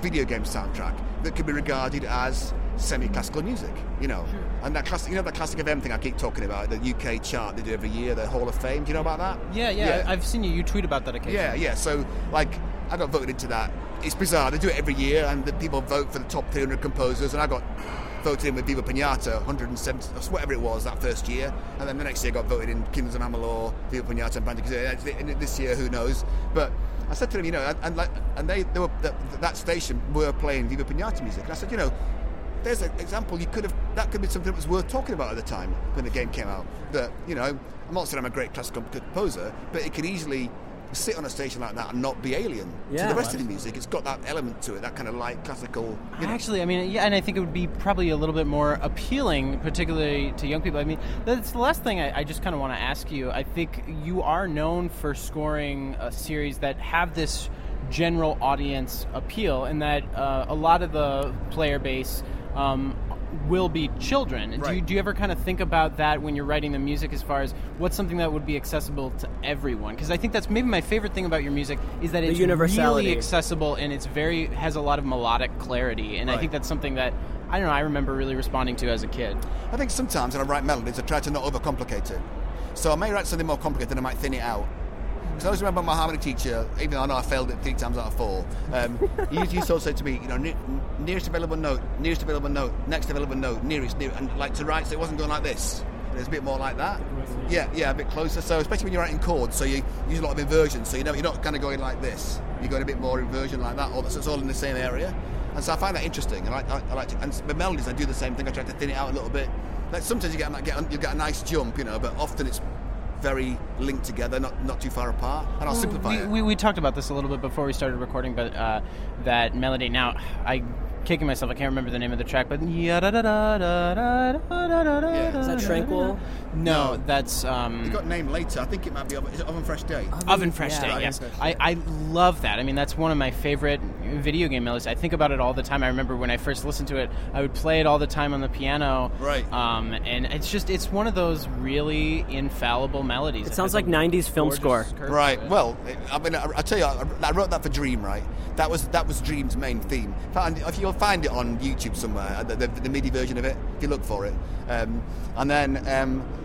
video game soundtrack that could be regarded as semi-classical music, you know. Hmm. And that classic, you know, that classic FM thing I keep talking about, the UK chart they do every year, the Hall of Fame. Do you know about that? yeah, yeah, I've seen you. You tweet about that occasionally. Yeah, yeah. So, like, I got voted into that. It's bizarre. They do it every year, and the people vote for the top 300 composers, and I got voted in with Viva Pinata, 170, or whatever it was that first year, and then the next year got voted in Kingdoms of Amalur, Viva Pinata, and. And This year, who knows? But I said to them, you know, and, and, like, and they, they were that, that station were playing Viva Pinata music, and I said, you know. There's an example you could have. That could be something that was worth talking about at the time when the game came out. That you know, I'm not saying I'm a great classical composer, but it could easily sit on a station like that and not be alien to the rest of the music. It's got that element to it, that kind of light classical. You know. Actually, I mean, yeah, and I think it would be probably a little bit more appealing, particularly to young people. I mean, that's the last thing I, I just kind of want to ask you. I think you are known for scoring a series that have this general audience appeal, and that uh, a lot of the player base. Um, will be children. Do, you, do you ever kind of think about that when you're writing the music as far as what's something that would be accessible to everyone? Because I think that's maybe my favorite thing about your music is that it's really accessible and it's very has a lot of melodic clarity and i think that's something that i don't know i remember really responding to as a kid I think sometimes when I write melodies, I try to not overcomplicate it. So I may write something more complicated and I might thin it out. Because I always remember my harmony teacher, even though I know I failed it three times out of four, um, he used- to say to me, you know, ne- nearest available note, nearest available note, next available note, nearest, near, and like to write so it wasn't going like this. It was a bit more like that. Yeah, yeah, a bit closer. So especially when you're writing chords, so you use a lot of inversion. So you know you're not kind of going like this. You're going a bit more inversion like that. All so it's all in the same area. And so I find that interesting. And I, I, I like to, and the melodies I do the same thing. I try to thin it out a little bit. Like sometimes you get you get a nice jump, you know, but often it's very linked together, not not too far apart. And I'll simplify we, it. we, we talked about this a little bit before we started recording but uh, that melody now i kicking myself. I can't remember the name of the track, but yeah, da da da da da da da da. Is that Tranquil? No, that's um, It got named later. I think it might be. Oven, is it Oven Fresh Day? Oven Fresh yeah, Day. Oven Yes, Fresh I, Day. I love that. I mean, that's one of my favorite video game melodies. I think about it all the time. I remember when I first listened to it, I would play it all the time on the piano. Right. Um, and it's just it's one of those really infallible melodies. It sounds like 90s film score. curve to Right. it. Well, I mean, I, I tell you, I, I wrote that for Dream. Right. That was that was Dream's main theme. Find- If you'll find it on YouTube somewhere, uh, the, the, the MIDI version of it, if you look for it. Um, and then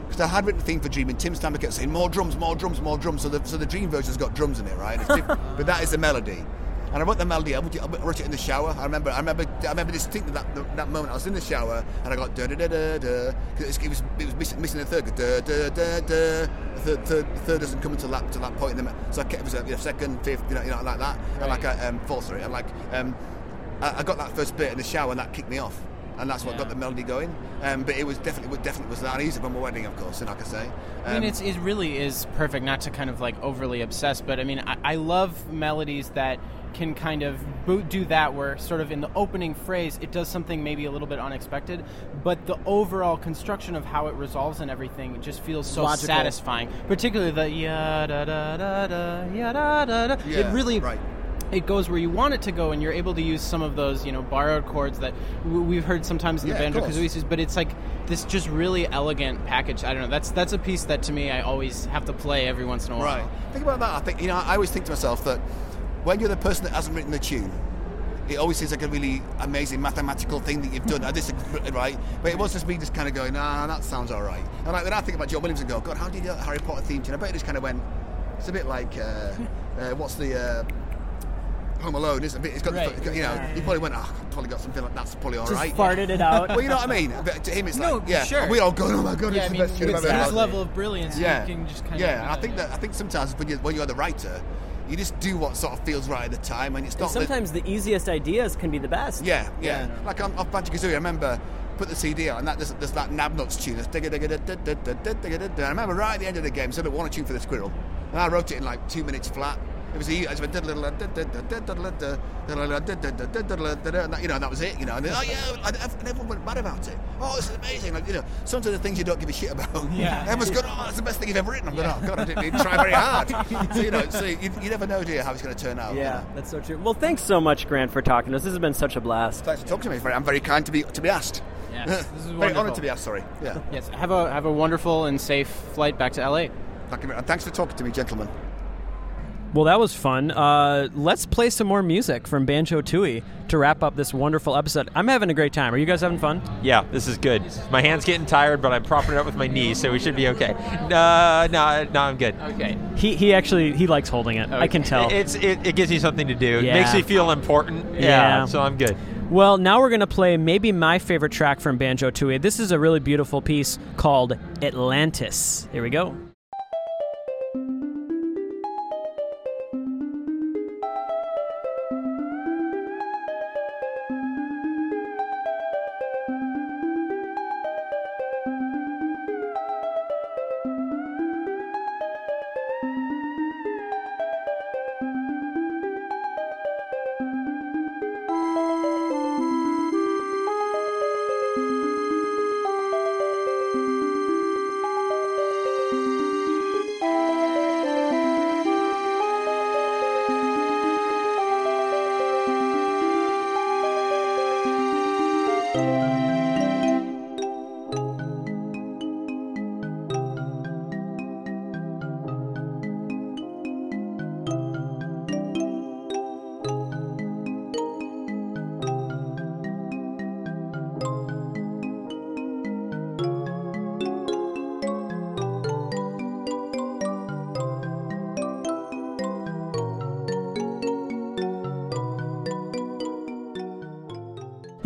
because I had written a theme for Dream, and Tim Stamper kept saying more drums, more drums, more drums. So the so the Dream version's got drums in it, right? It's but that is the melody. And I wrote the melody. I wrote it, I wrote it in the shower. I remember. I remember. I remember distinctly that that moment. I was in the shower and I got da da da da da. It was it was missing, missing a third. Da da da da. The third, third, third doesn't come until that until that point in the. So I kept it was a you know, second, fifth, you know, you know like that, and like a um, fourth. Sorry, and like um, I, I got that first bit in the shower and that kicked me off. And that's what got the melody going. Um, but it was definitely, it definitely was that. And easy from my wedding, of course, and like I say. Um, I mean, it's, it really is perfect. Not to kind of like overly obsess, but I mean, I, I love melodies that can kind of bo- do that, where sort of in the opening phrase, it does something maybe a little bit unexpected, but the overall construction of how it resolves and everything just feels so Logical. satisfying. Particularly the ya da da da da ya da da da. Yeah, it really right. It goes where you want it to go, and you're able to use some of those, you know, borrowed chords that we've heard sometimes in Yeah, the banjo course. kazooies. But it's like this just really elegant package. I don't know. That's that's a piece that to me I always have to play every once in a while. Right. Think about that. I think you know. I always think to myself that when you're the person that hasn't written the tune, it always seems like a really amazing mathematical thing that you've done. I disagree, right? But it was just me just kind of going, ah, that sounds all right. And like, when I think about John Williams and go, God, how did you do that Harry Potter theme tune? I bet it just kind of went. It's a bit like uh, uh, what's the uh, Home Alone? isn't bit. It's got, Right. got- you know. He probably went, oh, I've probably got something like that's probably all Just right. farted it out. Well, you know what I mean. But to him, it's No, like, yeah. sure. And we all go, oh my God, Yeah, I it's mean, the best tune I've ever heard. level of brilliance, yeah. you can just kind yeah, of. and I think that I think sometimes when you when you're the writer, you just do what sort of feels right at the time, and it's not. the- sometimes the easiest ideas can be the best. yeah, yeah. Like on, off Banjo Kazooie, I remember put the CD on, and that there's, there's that Nab Nuts tune. I remember right at the end of the game, said I want a tune for the squirrel, and I wrote it in like two minutes flat. It was a, it was a and that, you know, and that was it, you know. And then, oh yeah, and everyone went mad about it. Oh, this is amazing. Like, you know, some of the things you don't give a shit about. Yeah. Everyone's going, oh, that's the best thing you've ever written. I'm going, oh god, I didn't even try very hard. so you know, so you, you never know, do you, how it's going to turn out. you Yeah, know. that's so true. Well, thanks so much, Grant, for talking to us. This has been such a blast. Thanks for talking to me. Very- I'm very kind to be to be asked. Yes, this is very wonderful. honoured to be asked. Sorry. Yeah. Yes, have a have a wonderful and safe flight back to LA. Thank you. very- And thanks for talking to me, gentlemen. Well, that was fun. Uh, let's play some more music from Banjo Tooie to wrap up this wonderful episode. I'm having a great time. Are you guys having fun? Yeah, this is good. My hand's getting tired, but I'm propping it up with my knees, so we should be okay. Uh, no, no, I'm good. Okay. He he actually he likes holding it. I can tell. It's it, it gives me something to do. It makes me feel important. Yeah, Yeah. so I'm good. Well, now we're going to play maybe my favorite track from Banjo Tooie. This is a really beautiful piece called Atlantis. Here we go.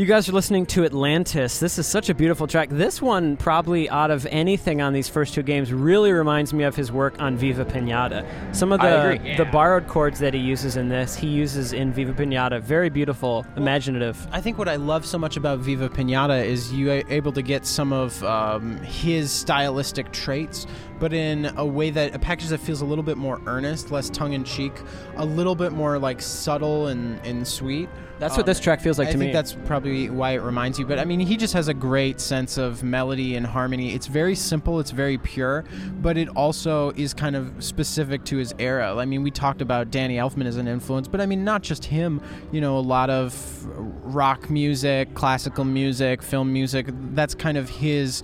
You guys are listening to Atlantis. This is such a beautiful track. This one, probably out of anything on these first two games, really reminds me of his work on Viva Pinata. Some of the agree. the borrowed chords that he uses in this, he uses in Viva Pinata. Very beautiful, imaginative. I think what I love so much about Viva Pinata is you are able to get some of um, his stylistic traits, but in a way that a package that feels a little bit more earnest, less tongue in cheek, a little bit more like subtle and, and sweet. That's what this track feels like I to think me. that's probably why it reminds you. But I mean, he just has a great sense of melody and harmony. It's very simple, it's very pure, but it also is kind of specific to his era. I mean, we talked about Danny Elfman as an influence, but I mean, not just him. You know, a lot of rock music, classical music, film music. That's kind of his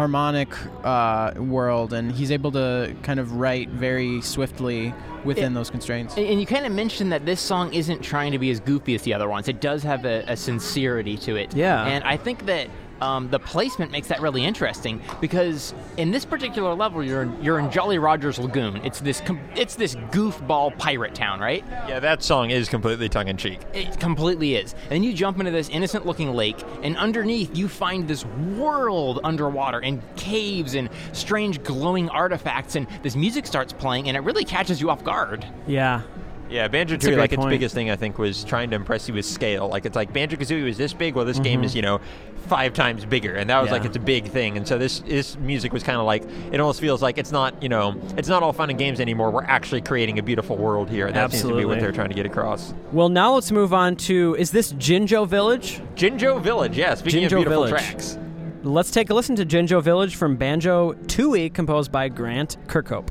harmonic uh, world, and he's able to kind of write very swiftly within It- those constraints. And, and you kind of mentioned that this song isn't trying to be as goofy as the other ones. It does have a, a sincerity to it. Yeah. And I think that um, the placement makes that really interesting because in this particular level, you're in, you're in Jolly Roger's Lagoon. It's this com- it's this goofball pirate town, right? Yeah, that song is completely tongue in cheek. It completely is. And then you jump into this innocent looking lake, and underneath you find this world underwater and caves and strange glowing artifacts, and this music starts playing, and it really catches you off guard. yeah. Yeah, Banjo great like its biggest thing, I think, was trying to impress you with scale. Like it's like Banjo Kazooie was this big, well, this game is mm-hmm. you know five times bigger, and that was like it's a big thing. And so this this music was kind of like it almost feels like it's not you know it's not all fun and games anymore. We're actually creating a beautiful world here. And that seems to be Absolutely. what they're trying to get across. Well, now let's move on to is this Jinjo Village? Jinjo Village, yeah. Speaking Jinjo of beautiful Village. tracks. Let's take a listen to Jinjo Village from Banjo Tooie, composed by Grant Kirkhope.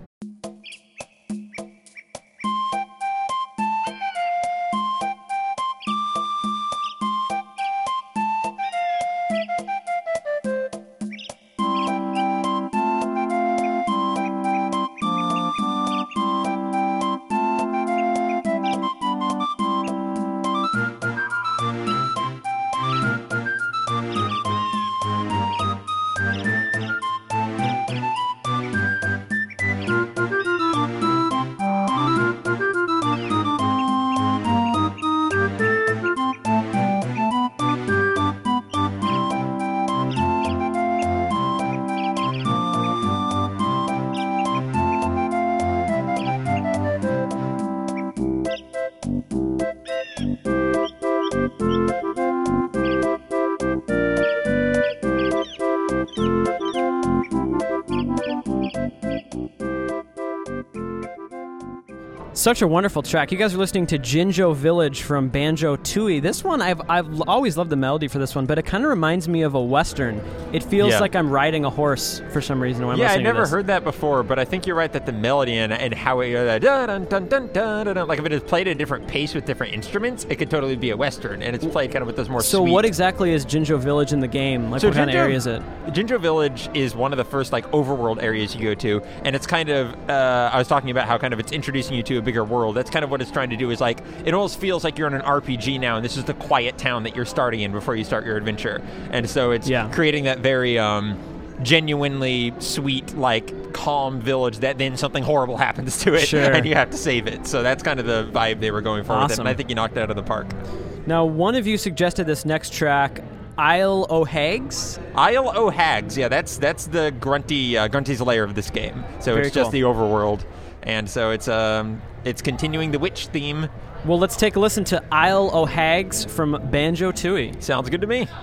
Such a wonderful track. You guys are listening to Jinjo Village from Banjo Tooie. This one, I've, I've always loved the melody for this one, but it kind of reminds me of a Western. It feels Yeah. like I'm riding a horse for some reason when I'm Yeah, I listening to never heard that before, but I think you're right that the melody and, and how it uh, dun, dun, dun, dun, dun, like if it is played at a different pace with different instruments, it could totally be a western, and it's played kind of with those more. So, sweet what exactly is Jinjo Village in the game? Like, what kind of area is it? Jinjo Village is one of the first like overworld areas you go to, and it's kind of uh, I was talking about how kind of it's introducing you to a bigger world. That's kind of what it's trying to do. Is like it almost feels like you're in an RPG now, and this is the quiet town that you're starting in before you start your adventure. And so it's Yeah. creating that very um, genuinely sweet, like calm village that then something horrible happens to it, Sure. and you have to save it. So that's kind of the vibe they were going for with it, Awesome. and I think you knocked it out of the park. Now, one of you suggested this next track, Isle o' Hags. Isle o' Hags, yeah, that's that's the grunty uh, grunty's Lair of this game. So Very it's just the overworld, and so it's um, it's continuing the witch theme. Well, let's take a listen to Isle O' Hags from Banjo Tooie. Sounds good to me.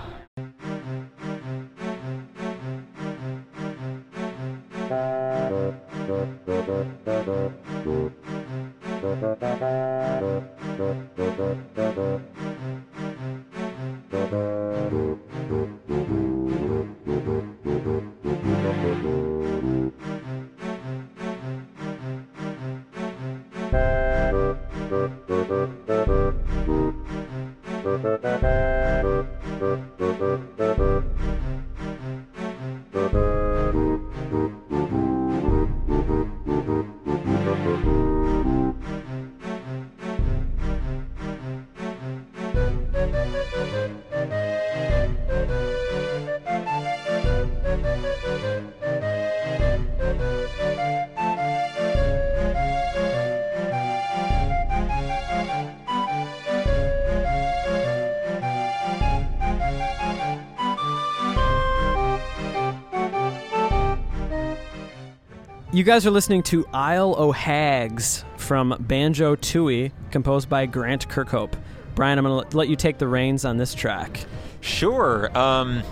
You guys are listening to Isle o' Hags from Banjo Tooie, composed by Grant Kirkhope. Brian, I'm going to let you take the reins on this track. Sure. Um,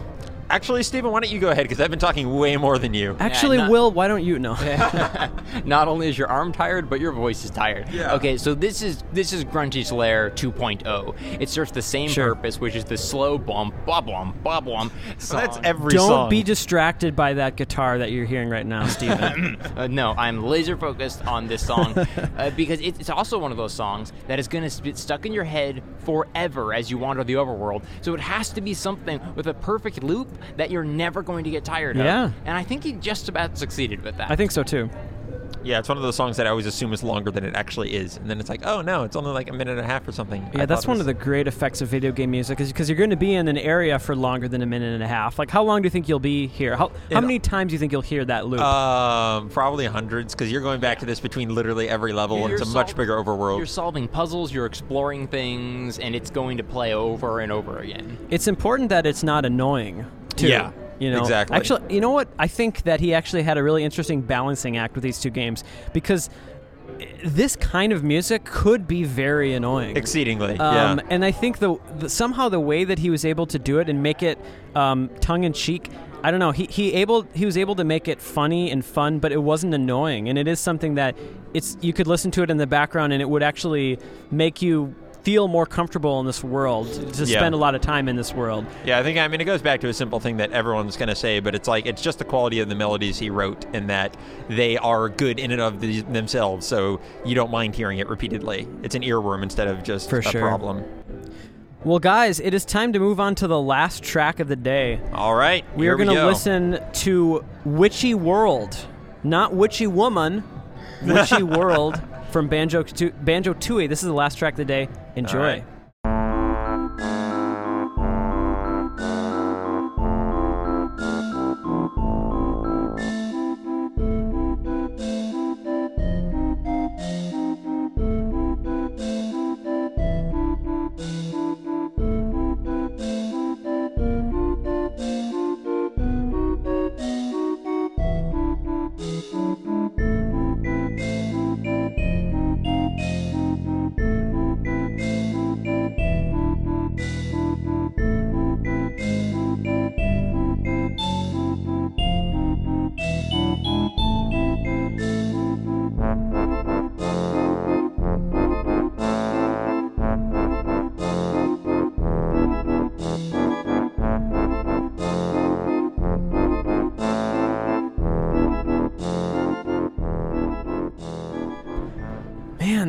actually, Stephen, why don't you go ahead? Because I've been talking way more than you. Actually, not- Will, why don't you know? Not only is your arm tired, but your voice is tired. Yeah. Okay, so this is this is Grunty's Lair 2.0. It serves the same Sure. purpose, which is the slow bump, bum bum, bum bum. So that's every song. every Don't song. be distracted by that guitar that you're hearing right now, Steven. Uh, no, I'm laser focused on this song uh, because it, it's also one of those songs that is going to be stuck in your head forever as you wander the overworld. So it has to be something with a perfect loop that you're never going to get tired Yeah. of. And I think he just about succeeded with that. I think so too. yeah, it's one of those songs that I always assume is longer than it actually is, and then it's like, oh no, it's only like a minute and a half or something. Yeah, that's one of the great effects of video game music is because you're going to be in an area for longer than a minute and a half. Like, how long do you think you'll be here? How, how many times do you think you'll hear that loop? Um, probably hundreds, because you're going back to this between literally every level, and You're it's a much bigger overworld. You're solving puzzles, you're exploring things, and it's going to play over and over again. it's important that it's not annoying, too. Yeah, You know, exactly. Actually, you know what? I think that he actually had a really interesting balancing act with these two games because this kind of music could be very annoying. Exceedingly, Um, yeah. And I think the, the somehow the way that he was able to do it and make it um, tongue in cheek. I don't know. He, he able he was able to make it funny and fun, but it wasn't annoying. And it is something that it's you could listen to it in the background, and it would actually make you feel more comfortable in this world to Yeah. spend a lot of time in this world. Yeah, I think I mean it goes back to a simple thing that everyone's going to say, but it's like it's just the quality of the melodies he wrote, and that they are good in and of the, themselves. So you don't mind hearing it repeatedly. It's an earworm instead of just For a sure. problem. Well, guys, it is time to move on to the last track of the day. All right, We are going to go. listen to Witchy World, not Witchy Woman, Witchy World from Banjo Banjo Tooie. This is the last track of the day. Enjoy.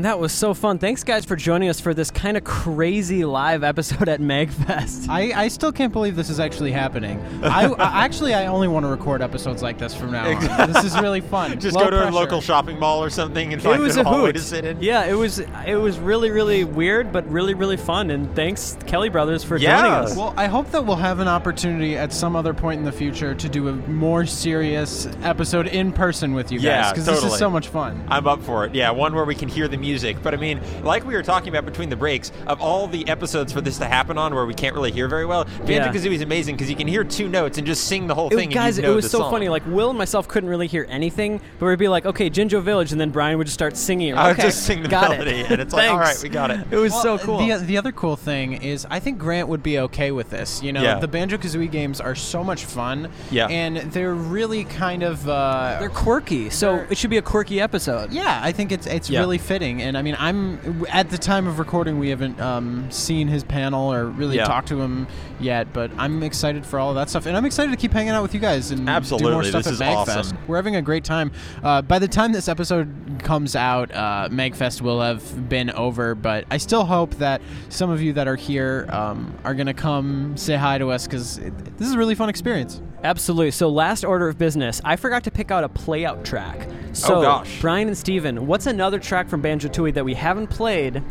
That was so fun. Thanks, guys, for joining us for this kind of crazy live episode at MagFest. I, I still can't believe this is actually happening. I, I actually I only want to record episodes like this from now on. This is really fun. Just Low go to pressure. a local shopping mall or something and It find was a a hallway hoot. to sit in. Yeah, it was. It was really, really weird, but really, really fun. And thanks, Kelly Brothers, for Yeah. joining us. Well, I hope that we'll have an opportunity at some other point in the future to do a more serious episode in person with you guys Yeah, because this totally. is so much fun. I'm up for it. Yeah, one where we can hear the music. But I mean, like we were talking about between the breaks, of all the episodes for this to happen on where we can't really hear very well, Banjo Yeah. Kazooie is amazing because you can hear two notes and just sing the whole It- thing. guys, and it you know was the so song. funny. Like Will and myself couldn't really hear anything, but we'd be like, "Okay, Jinjo Village," and then Brian would just start singing. I would okay, just sing the got melody, it. and it's like, all Thanks. right, we got it. It was so cool. The, the other cool thing is, I think Grant would be okay with this. You know, Yeah. the Banjo Kazooie games are so much fun. Yeah. And they're really kind of. Uh, They're quirky, so They're- it should be a quirky episode. yeah, I think it's it's Yeah. really fitting, and I mean, I'm at the time of recording, we haven't um, seen his panel or really Yeah. talked to him yet, but I'm excited for all of that stuff, and I'm excited to keep hanging out with you guys and do more stuff this at Magfest. awesome. We're having a great time. Uh, by the time this episode comes out, uh, Magfest will have been over, but I still hope that some of you that are here um, are gonna come say hi to us because this is a really fun experience. Absolutely. So, last order of business, I forgot to pick out a playout track. So, Oh, gosh. Brian and Steven, what's another track from Banjo Tooie that we haven't played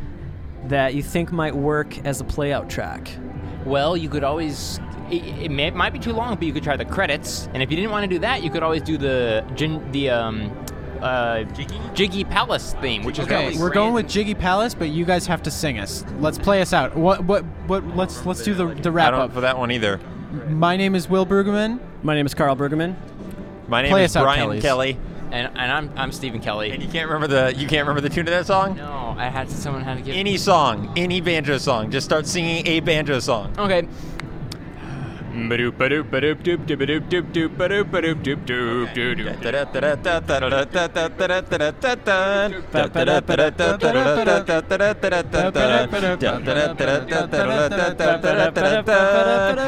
that you think might work as a playout track? Well, you could always. It, it, may, it might be too long, but you could try the credits. And if you didn't want to do that, you could always do the the um, uh, Jiggy Jiggy Palace theme, which is Okay, really we're great. going with Jiggy Palace, but you guys have to sing us. Let's play us out. What? What? What? Let's let's do the the I wrap don't up. for that one either. My name is Will Brueggemann. My name is Carl Brueggemann. My name Play is us out, Brian Kellys. Kelly. And, and I'm I'm Stephen Kelly. And you can't remember the you can't remember the tune of that song? no, I had to, someone had to give Any song, any banjo song. Just start singing a banjo song. Okay.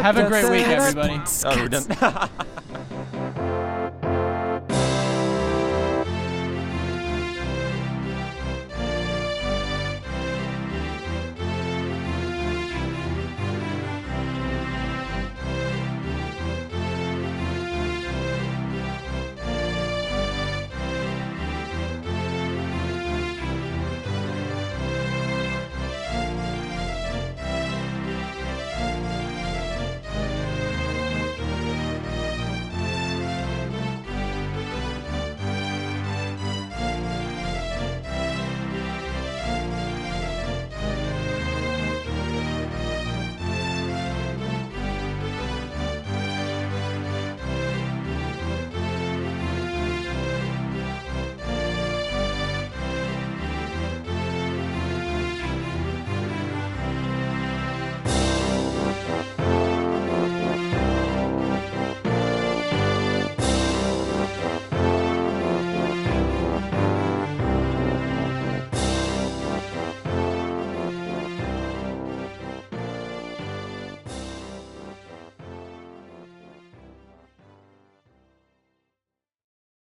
Have a great week, everybody. Oh, we're done.